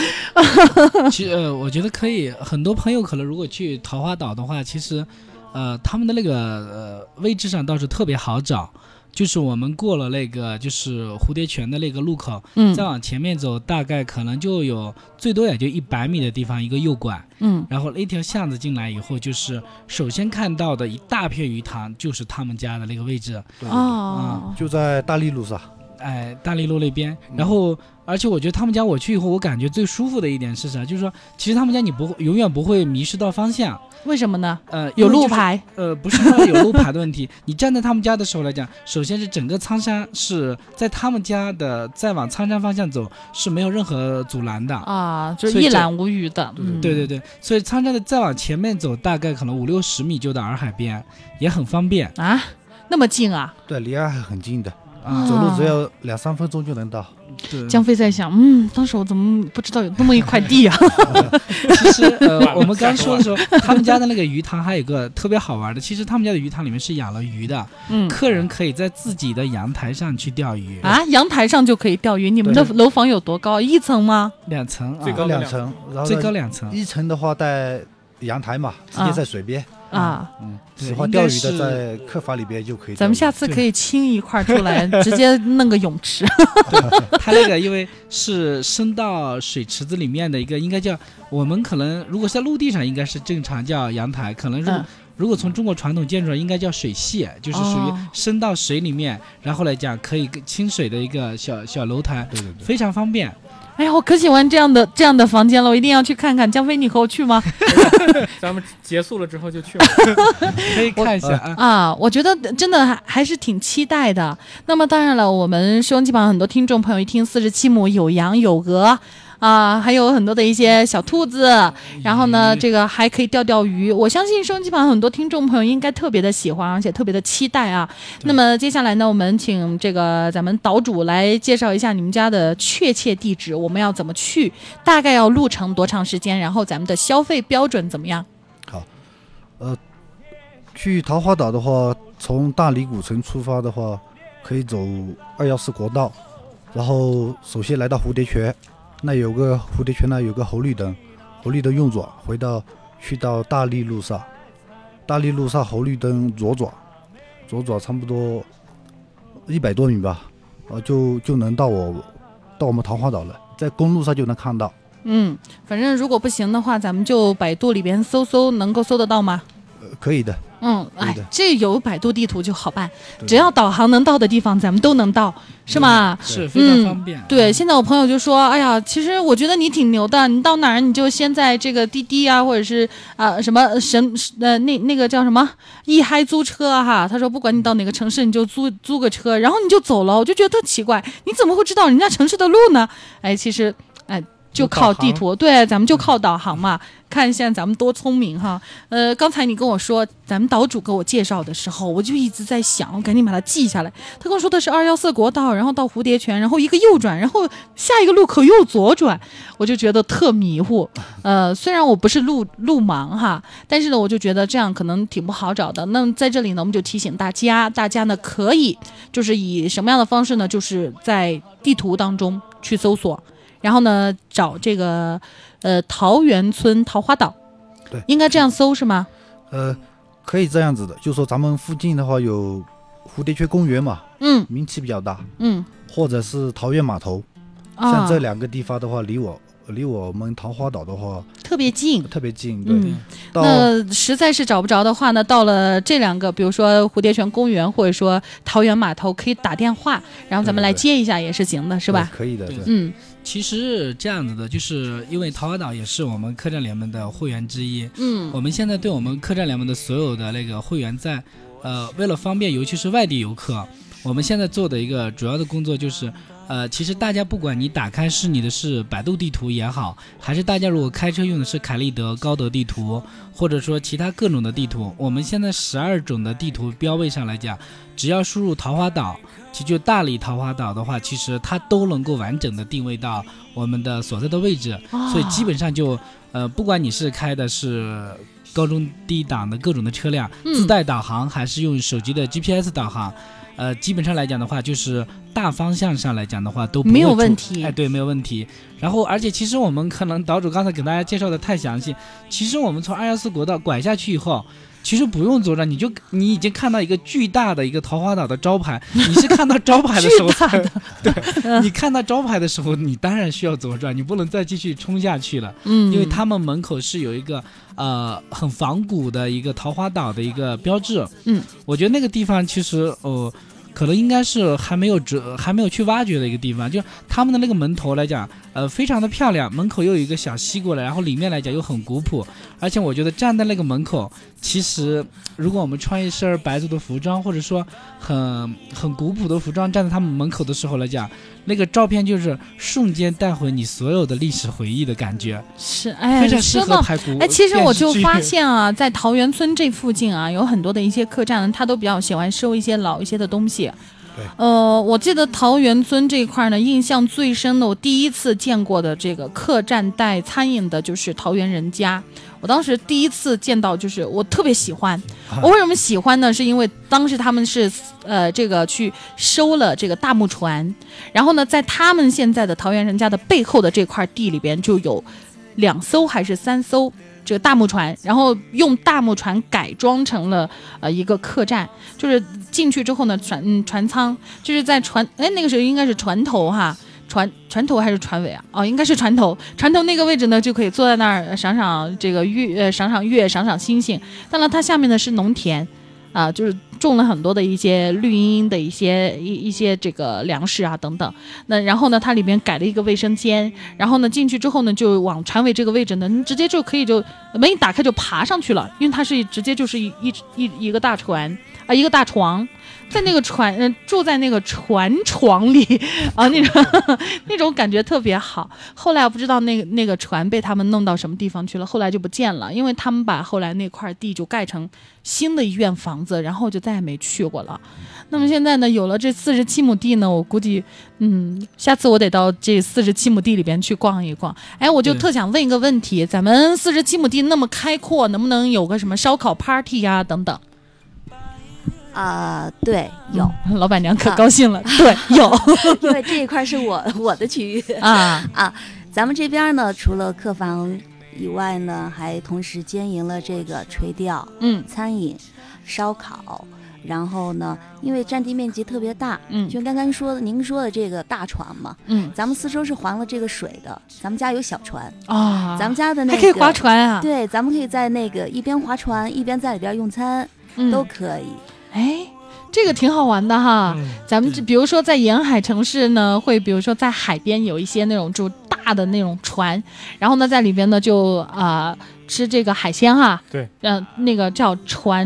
<laughs> 其实呃，我觉得可以，很多朋友可能如果去桃花岛的话，其实，呃，他们的那个呃位置上倒是特别好找，就是我们过了那个就是蝴蝶泉的那个路口，嗯。再往前面走，大概可能就有最多也就一百米的地方一个右拐，嗯。然后那条巷子进来以后，就是首先看到的一大片鱼塘，就是他们家的那个位置，对对对哦，就在大利路上。哎，大利路那边。嗯然后，而且我觉得他们家我去以后，我感觉最舒服的一点是啥？就是说，其实他们家你不会永远不会迷失到方向。为什么呢？呃，有路牌，呃，不是说有路牌的问题，你站在他们家的时候来讲，首先是整个苍山是在他们家的，再往苍山方向走是没有任何阻拦的。啊，就是一览无余的，嗯，对对对，所以苍山的再往前面走，大概可能五六十米就到洱海边，也很方便啊，那么近啊！对，离洱海很近的，啊。走路只要两三分钟就能到。对，江飞在想，嗯，当时我怎么不知道有那么一块地啊？<laughs> 其实呃我们刚说的时候，<laughs> 他们家的那个鱼塘还有个特别好玩的，其实他们家的鱼塘里面是养了鱼的，嗯客人可以在自己的阳台上去钓鱼，啊，阳台上就可以钓鱼。你们的楼房有多高？一层吗？两层啊，最高两两层，然后最高两层。一层的话带阳台嘛，直接在水边。啊，嗯，喜欢钓鱼的在客房里边就可以。咱们下次可以清一块出来，直接弄个泳池。<laughs> 它那个 <laughs> 因为是伸到水池子里面的一个，应该叫我们可能如果是在陆地上，应该是正常叫阳台，可能如果、嗯如果从中国传统建筑上，应该叫水榭，就是属于哦伸到水里面，然后来讲可以清水的一个小小楼台，对对对，非常方便。哎呀，我可喜欢这样的这样的房间了，我一定要去看看。江飞，你和我去吗？<laughs> 咱们结束了之后就去吧。<laughs> 可以看一下啊。啊，我觉得真的还还是挺期待的。那么当然了，我们收音机旁很多听众朋友一听四十七亩有羊有鹅。啊，还有很多的一些小兔子，然后呢，这个还可以钓钓鱼。我相信收音机旁很多听众朋友应该特别的喜欢，而且特别的期待啊。那么接下来呢，我们请这个咱们岛主来介绍一下你们家的确切地址，我们要怎么去，大概要路程多长时间，然后咱们的消费标准怎么样？好，呃去桃花岛的话，从大理古城出发的话，可以走二幺四国道，然后首先来到蝴蝶泉，那有个蝴蝶泉那有个红绿灯，红绿灯右转，回到去到大利路上，大利路上红绿灯左转，左转差不多一百多米吧，呃，就就能到我到我们桃花岛了，在公路上就能看到。嗯，反正如果不行的话，咱们就百度里边搜搜，能够搜得到吗？呃可以的，嗯，哎，这有百度地图就好办，只要导航能到的地方，咱们都能到，是吗？是非常方便。对，现在我朋友就说：“哎呀，其实我觉得你挺牛的，你到哪儿你就先在这个滴滴啊，或者是啊、什么神呃那那个叫什么一嗨租车啊哈。”他说：“不管你到哪个城市，你就租租个车，然后你就走了。”我就觉得特奇怪，你怎么会知道人家城市的路呢？哎，其实哎。就靠地图，对，咱们就靠导航嘛。看一下咱们多聪明哈。呃，刚才你跟我说咱们岛主给我介绍的时候，我就一直在想，我赶紧把它记下来。他跟我说的是二幺四国道，然后到蝴蝶泉，然后一个右转，然后下一个路口又左转，我就觉得特迷糊。呃，虽然我不是路路盲哈，但是呢，我就觉得这样可能挺不好找的。那么在这里呢，我们就提醒大家，大家呢可以就是以什么样的方式呢？就是在地图当中去搜索，然后呢找这个呃桃源村桃花岛，对。应该这样搜是吗？呃，可以这样子的，就说咱们附近的话有蝴蝶泉公园嘛，嗯。名气比较大，嗯，或者是桃源码头，啊。像这两个地方的话，离我离我们桃花岛的话特别近。特别近，对，嗯，那实在是找不着的话呢，到了这两个，比如说蝴蝶泉公园或者说桃源码头，可以打电话，然后咱们来接一下也是行的，是吧？可以的，嗯其实这样子的，就是因为桃花岛也是我们客栈联盟的会员之一，嗯我们现在对我们客栈联盟的所有的那个会员在，呃，为了方便，尤其是外地游客，我们现在做的一个主要的工作就是，呃，其实大家不管你打开是你的是百度地图也好，还是大家如果开车用的是凯立德、高德地图，或者说其他各种的地图，我们现在十二种的地图标位上来讲，只要输入桃花岛。其实就大理桃花岛的话，其实它都能够完整的定位到我们的所在的位置，所以基本上就呃，不管你是开的是高中低档的各种的车辆，嗯自带导航还是用手机的 GPS 导航，呃，基本上来讲的话，就是大方向上来讲的话都没有问题哎，对，没有问题。然后，而且其实我们可能岛主刚才给大家介绍的太详细，其实我们从二幺四国道拐下去以后。其实不用左转，你就你已经看到一个巨大的一个桃花岛的招牌，<laughs> 你是看到招牌的时候 <laughs> 对，你看到招牌的时候，你当然需要左转，你不能再继续冲下去了。嗯，因为他们门口是有一个呃很仿古的一个桃花岛的一个标志。嗯，我觉得那个地方其实呃。可能应该是还没有折还没有去挖掘的一个地方，就他们的那个门头来讲，呃，非常的漂亮，门口又有一个小溪过来，然后里面来讲又很古朴，而且我觉得站在那个门口，其实如果我们穿一身白族的服装，或者说很很古朴的服装，站在他们门口的时候来讲，那个照片就是瞬间带回你所有的历史回忆的感觉。是哎，非常适合拍古。哎，其实我就发现啊，在桃源村这附近啊，有很多的一些客栈，他都比较喜欢收一些老一些的东西。对呃，我记得桃源村这一块呢，印象最深的，我第一次见过的这个客栈带餐饮的，就是桃源人家。我当时第一次见到，就是我特别喜欢。我为什么喜欢呢？是因为当时他们是呃这个去收了这个大木船，然后呢，在他们现在的桃源人家的背后的这块地里边就有两艘还是三艘这个大木船，然后用大木船改装成了呃一个客栈，就是进去之后呢，船嗯船舱就是在船哎那个时候应该是船头哈。船船头还是船尾啊？哦，应该是船头。船头那个位置呢，就可以坐在那儿赏赏这个月，呃，赏赏月，赏赏星星。当然，它下面呢是农田，啊，就是种了很多的一些绿茵茵的一些一一些这个粮食啊等等。那然后呢，它里面改了一个卫生间，然后呢进去之后呢，就往船尾这个位置呢，你直接就可以就门一打开就爬上去了，因为它是直接就是一一一一个大船啊，一个大床。在那个船，嗯、住在那个船床里 <laughs> 啊，那种 <laughs> 那种感觉特别好。后来我不知道那个那个船被他们弄到什么地方去了，后来就不见了，因为他们把后来那块地就盖成新的医院房子，然后就再也没去过了。那么现在呢，有了这四十七亩地呢，我估计，嗯，下次我得到这四十七亩地里边去逛一逛。哎，我就特想问一个问题：咱们四十七亩地那么开阔，能不能有个什么烧烤 party 呀、等等？啊、对，有，嗯老板娘可啊高兴了。<laughs> 对，有 <laughs> 因为这一块是我我的区域。啊，<laughs> 啊，咱们这边呢，除了客房以外呢，还同时兼营了这个垂钓、嗯餐饮、烧烤。然后呢，因为占地面积特别大，嗯就刚刚说的您说的这个大船嘛，嗯咱们四周是环了这个水的，咱们家有小船，啊，咱们家的那个还可以划，船啊，对，咱们可以在那个一边划船一边在里边用餐，嗯都可以。哎，这个挺好玩的哈。咱们这比如说在沿海城市呢，会比如说在海边有一些那种就大的那种船，然后呢在里边呢就啊、吃这个海鲜哈、对，呃，那个叫船，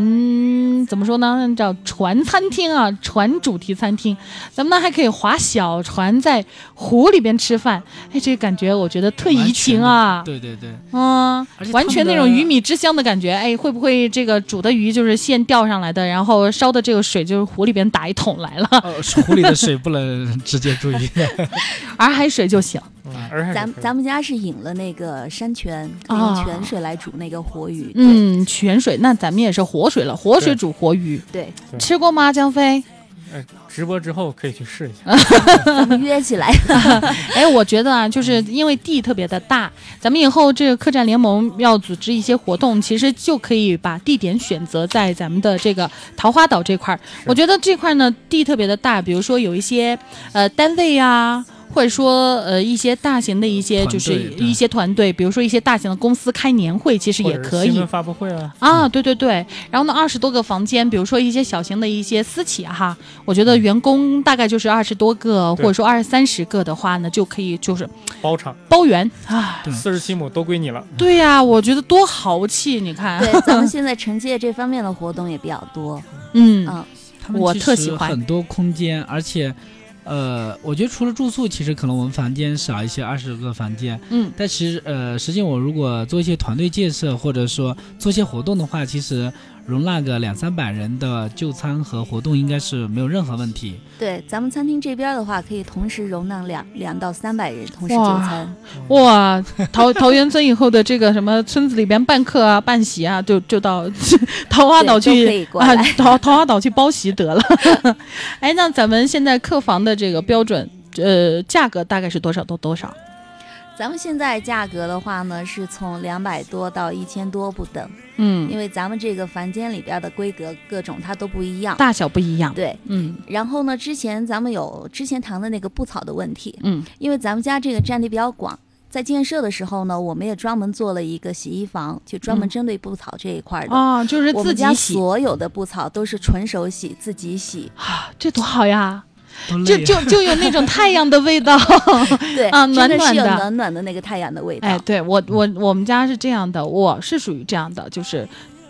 怎么说呢？叫船餐厅啊，船主题餐厅。咱们呢还可以划小船，在湖里边吃饭。哎，这个感觉我觉得特怡情啊。对对对，嗯，完全那种鱼米之乡的感觉。哎，会不会这个煮的鱼就是现钓上来的，然后烧的这个水就是湖里边打一桶来了，呃，湖里的水不能直接注意。<laughs> <laughs> 洱海水就行。咱咱们家是引了那个山泉，用泉水来煮那个活鱼。嗯，泉水，那咱们也是活水了，活水煮活鱼，对，对吃过吗？江飞？哎，直播之后可以去试一下。对，<laughs> 咱们约起来。<laughs> <laughs> 哎，我觉得啊，就是因为地特别的大，咱们以后这个客栈联盟要组织一些活动，其实就可以把地点选择在咱们的这个桃花岛这块儿。我觉得这块呢地特别的大，比如说有一些呃单位呀、或者说呃一些大型的一些就是一些团队，比如说一些大型的公司开年会，其实也可以。发布会啊，啊，对对对，然后呢，二十多个房间，比如说一些小型的一些私企哈，我觉得员工大概就是二十多个，或者说二三十个的话呢，就可以就是包场。包圆。啊。四十七亩都归你了。对呀、我觉得多豪气，你看，对，咱们现在承接这方面的活动也比较多。嗯。嗯，我特喜欢。很多空间，而且，呃，我觉得除了住宿，其实可能我们房间少一些，二十个房间。嗯但其实，呃，实际我如果做一些团队建设，或者说做一些活动的话，其实容纳个两三百人的就餐和活动应该是没有任何问题。对，咱们餐厅这边的话，可以同时容纳两两到三百人同时就餐。哇，桃桃源村以后的这个什么村子里边办客啊、办席啊，就就到 <laughs> 桃花岛去啊，桃桃花岛去包席得了。<laughs> 哎，那咱们现在客房的这个标准，呃，价格大概是多少到多少？咱们现在价格的话呢，是从两百多到一千多不等，嗯因，为咱们这个房间里边的规格各种它都不一样。大小不一样。对，嗯然后呢，之前咱们有之前谈的那个布草的问题，嗯因为咱们家这个占地比较广，在建设的时候呢，我们也专门做了一个洗衣房，就专门嗯针对布草这一块的。哦，就是我们家自己洗所有的布草都是纯手洗，自己洗。啊，这多好呀！就就就有那种太阳的味道。<laughs> 对，啊暖暖的暖暖的那个太阳的味道。哎，对我我我们家是这样的，我是属于这样的，就是。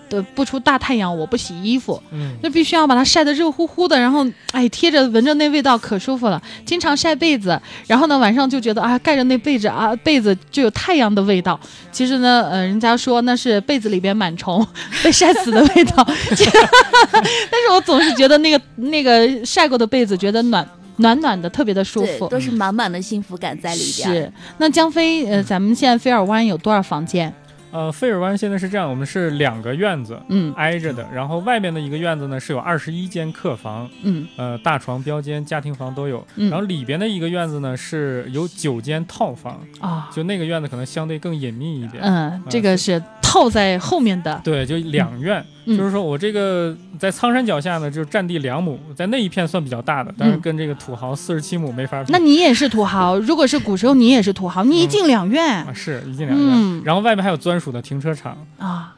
的不出大太阳，我不洗衣服，嗯，那必须要把它晒得热乎乎的，然后哎贴着闻着那味道可舒服了。经常晒被子，然后呢晚上就觉得啊盖着那被子啊被子就有太阳的味道。其实呢，呃人家说那是被子里边螨虫被晒死的味道，<laughs> 但是我总是觉得那个那个晒过的被子觉得暖暖暖的，特别的舒，服。都是满满的幸福感在里边。是，那江飞，呃，咱们现在菲尔湾有多少房间？呃，费尔湾现在是这样，我们是两个院子嗯挨着的，然后外面的一个院子呢是有二十一间客房，嗯呃，大床、标间、家庭房都有，嗯然后里边的一个院子呢是有九间套房，啊，就那个院子可能相对更隐秘一点。嗯，这个是套在后面的。对，就两院，嗯就是说我这个在苍山脚下呢，就是占地两亩，在那一片算比较大的，但是嗯。跟这个土豪四十七亩没法比。那你也是土豪，如果是古时候你也是土豪，你一进两院。啊是一进两院，嗯。然后外面还有专属的停车场，啊，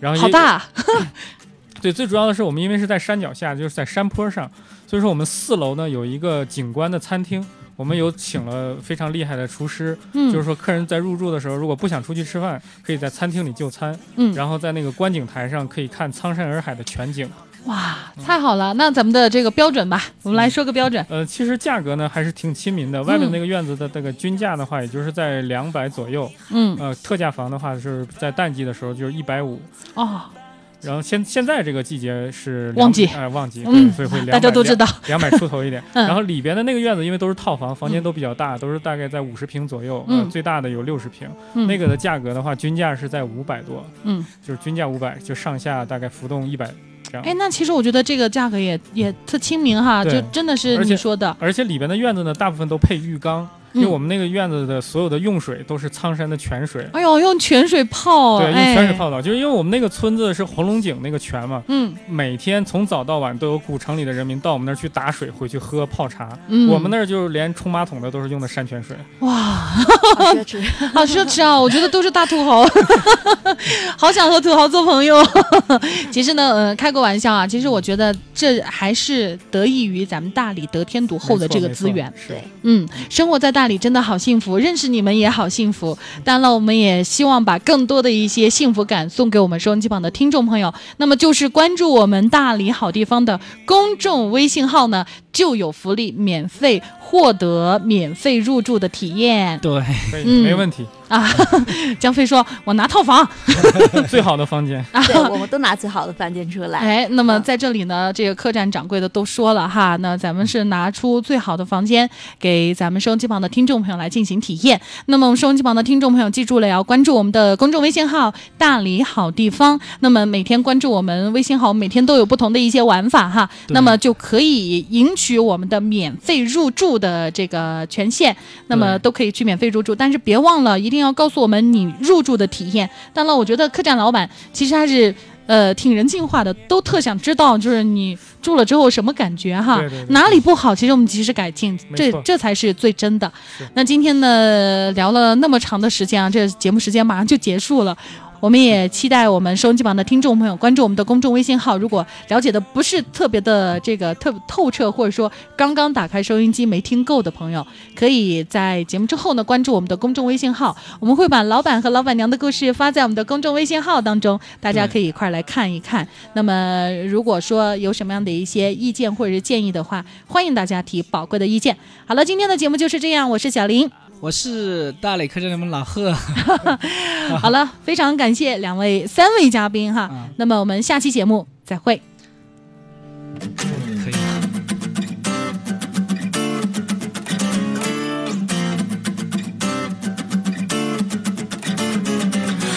然后也好大，<laughs> 对，最主要的是我们因为是在山脚下，就是在山坡上，所以说我们四楼呢有一个景观的餐厅，我们有请了非常厉害的厨师，嗯，就是说客人在入住的时候，如果不想出去吃饭，可以在餐厅里就餐，嗯，然后在那个观景台上可以看苍山洱海的全景。哇，太好了，那咱们的这个标准吧，我们来说个标准，呃，其实价格呢还是挺亲民的，外面那个院子的那个均价的话，也就是在两百左右，嗯，呃，特价房的话是在淡季的时候就是一百五。哦，然后现现在这个季节是旺季哎、旺季，嗯，所以会 <laughs> 200大家都知道，两百出头一点。<laughs> 嗯然后里边的那个院子，因为都是套房，房间都比较大，都是大概在五十平左右，嗯呃，最大的有六十平。嗯那个的价格的话，均价是在五百多，嗯，就是均价五百，就上下大概浮动一百。哎，那其实我觉得这个价格也也特亲民哈，就真的是你说的，而且里边的院子呢，大部分都配浴缸，因为嗯我们那个院子的所有的用水都是苍山的泉水。哎呦，用泉水泡，对，用哎泉水泡澡，就是因为我们那个村子是红龙井那个泉嘛，嗯每天从早到晚都有古城里的人民到我们那儿去打水，回去喝泡茶。嗯，我们那儿就是连冲马桶的都是用的山泉水。哇，好奢侈。<laughs> 好奢侈啊！我觉得都是大土豪，<laughs> 好想和土豪做朋友。<laughs> 其实呢，呃，开个玩笑啊，其实我觉得这还是得益于咱们大理得天独厚的这个资源。对是，嗯，生活在大大理真的好幸福，认识你们也好幸福。当然了，我们也希望把更多的一些幸福感送给我们收音机旁的听众朋友。那么就是关注我们大理好地方的公众微信号呢，就有福利，免费获得免费入住的体验对，嗯没问题，啊。<laughs> 江飞说：“我拿套房。<laughs> 最好的房间。<laughs> 对，我们都拿最好的房间出来。哎，那么嗯在这里呢，这个客栈掌柜的都说了哈，那咱们是拿出最好的房间给咱们收音机旁的听众朋友来进行体验。那么我们收音机旁的听众朋友记住了，要关注我们的公众微信号“大理好地方”。那么每天关注我们微信号，每天都有不同的一些玩法哈，那么就可以赢取我们的免费入住的这个权限。那么都可以去免费入住，但是别忘了一定要告诉我们你入住的体验。当然了，我觉得客栈老板其实还是。呃，挺人性化的，都特想知道，就是你住了之后什么感觉哈？对对对哪里不好，其实我们及时改进，这这才是最真的。那今天呢，聊了那么长的时间啊，这节目时间马上就结束了。我们也期待我们收音机旁的听众朋友关注我们的公众微信号。如果了解的不是特别的这个特透彻，或者说刚刚打开收音机没听够的朋友，可以在节目之后呢关注我们的公众微信号，我们会把老板和老板娘的故事发在我们的公众微信号当中，大家可以一块儿来看一看。那么如果说有什么样的一些意见或者是建议的话，欢迎大家提宝贵的意见。好了，今天的节目就是这样，我是小林。我是大磊客栈的们老贺，<laughs> 好了，非常感谢两位、三位嘉宾哈。嗯那么我们下期节目再会。可以。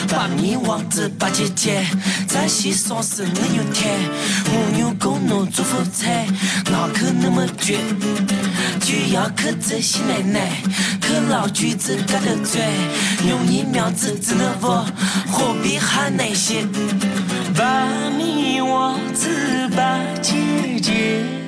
把面王子把姐姐，在西双是恁有甜，我有供侬做副菜，哪可那么绝？就要刻着西奶奶，颗老橘子盖的嘴，用一秒制止的我，何必喊那些把你我自拔姐姐。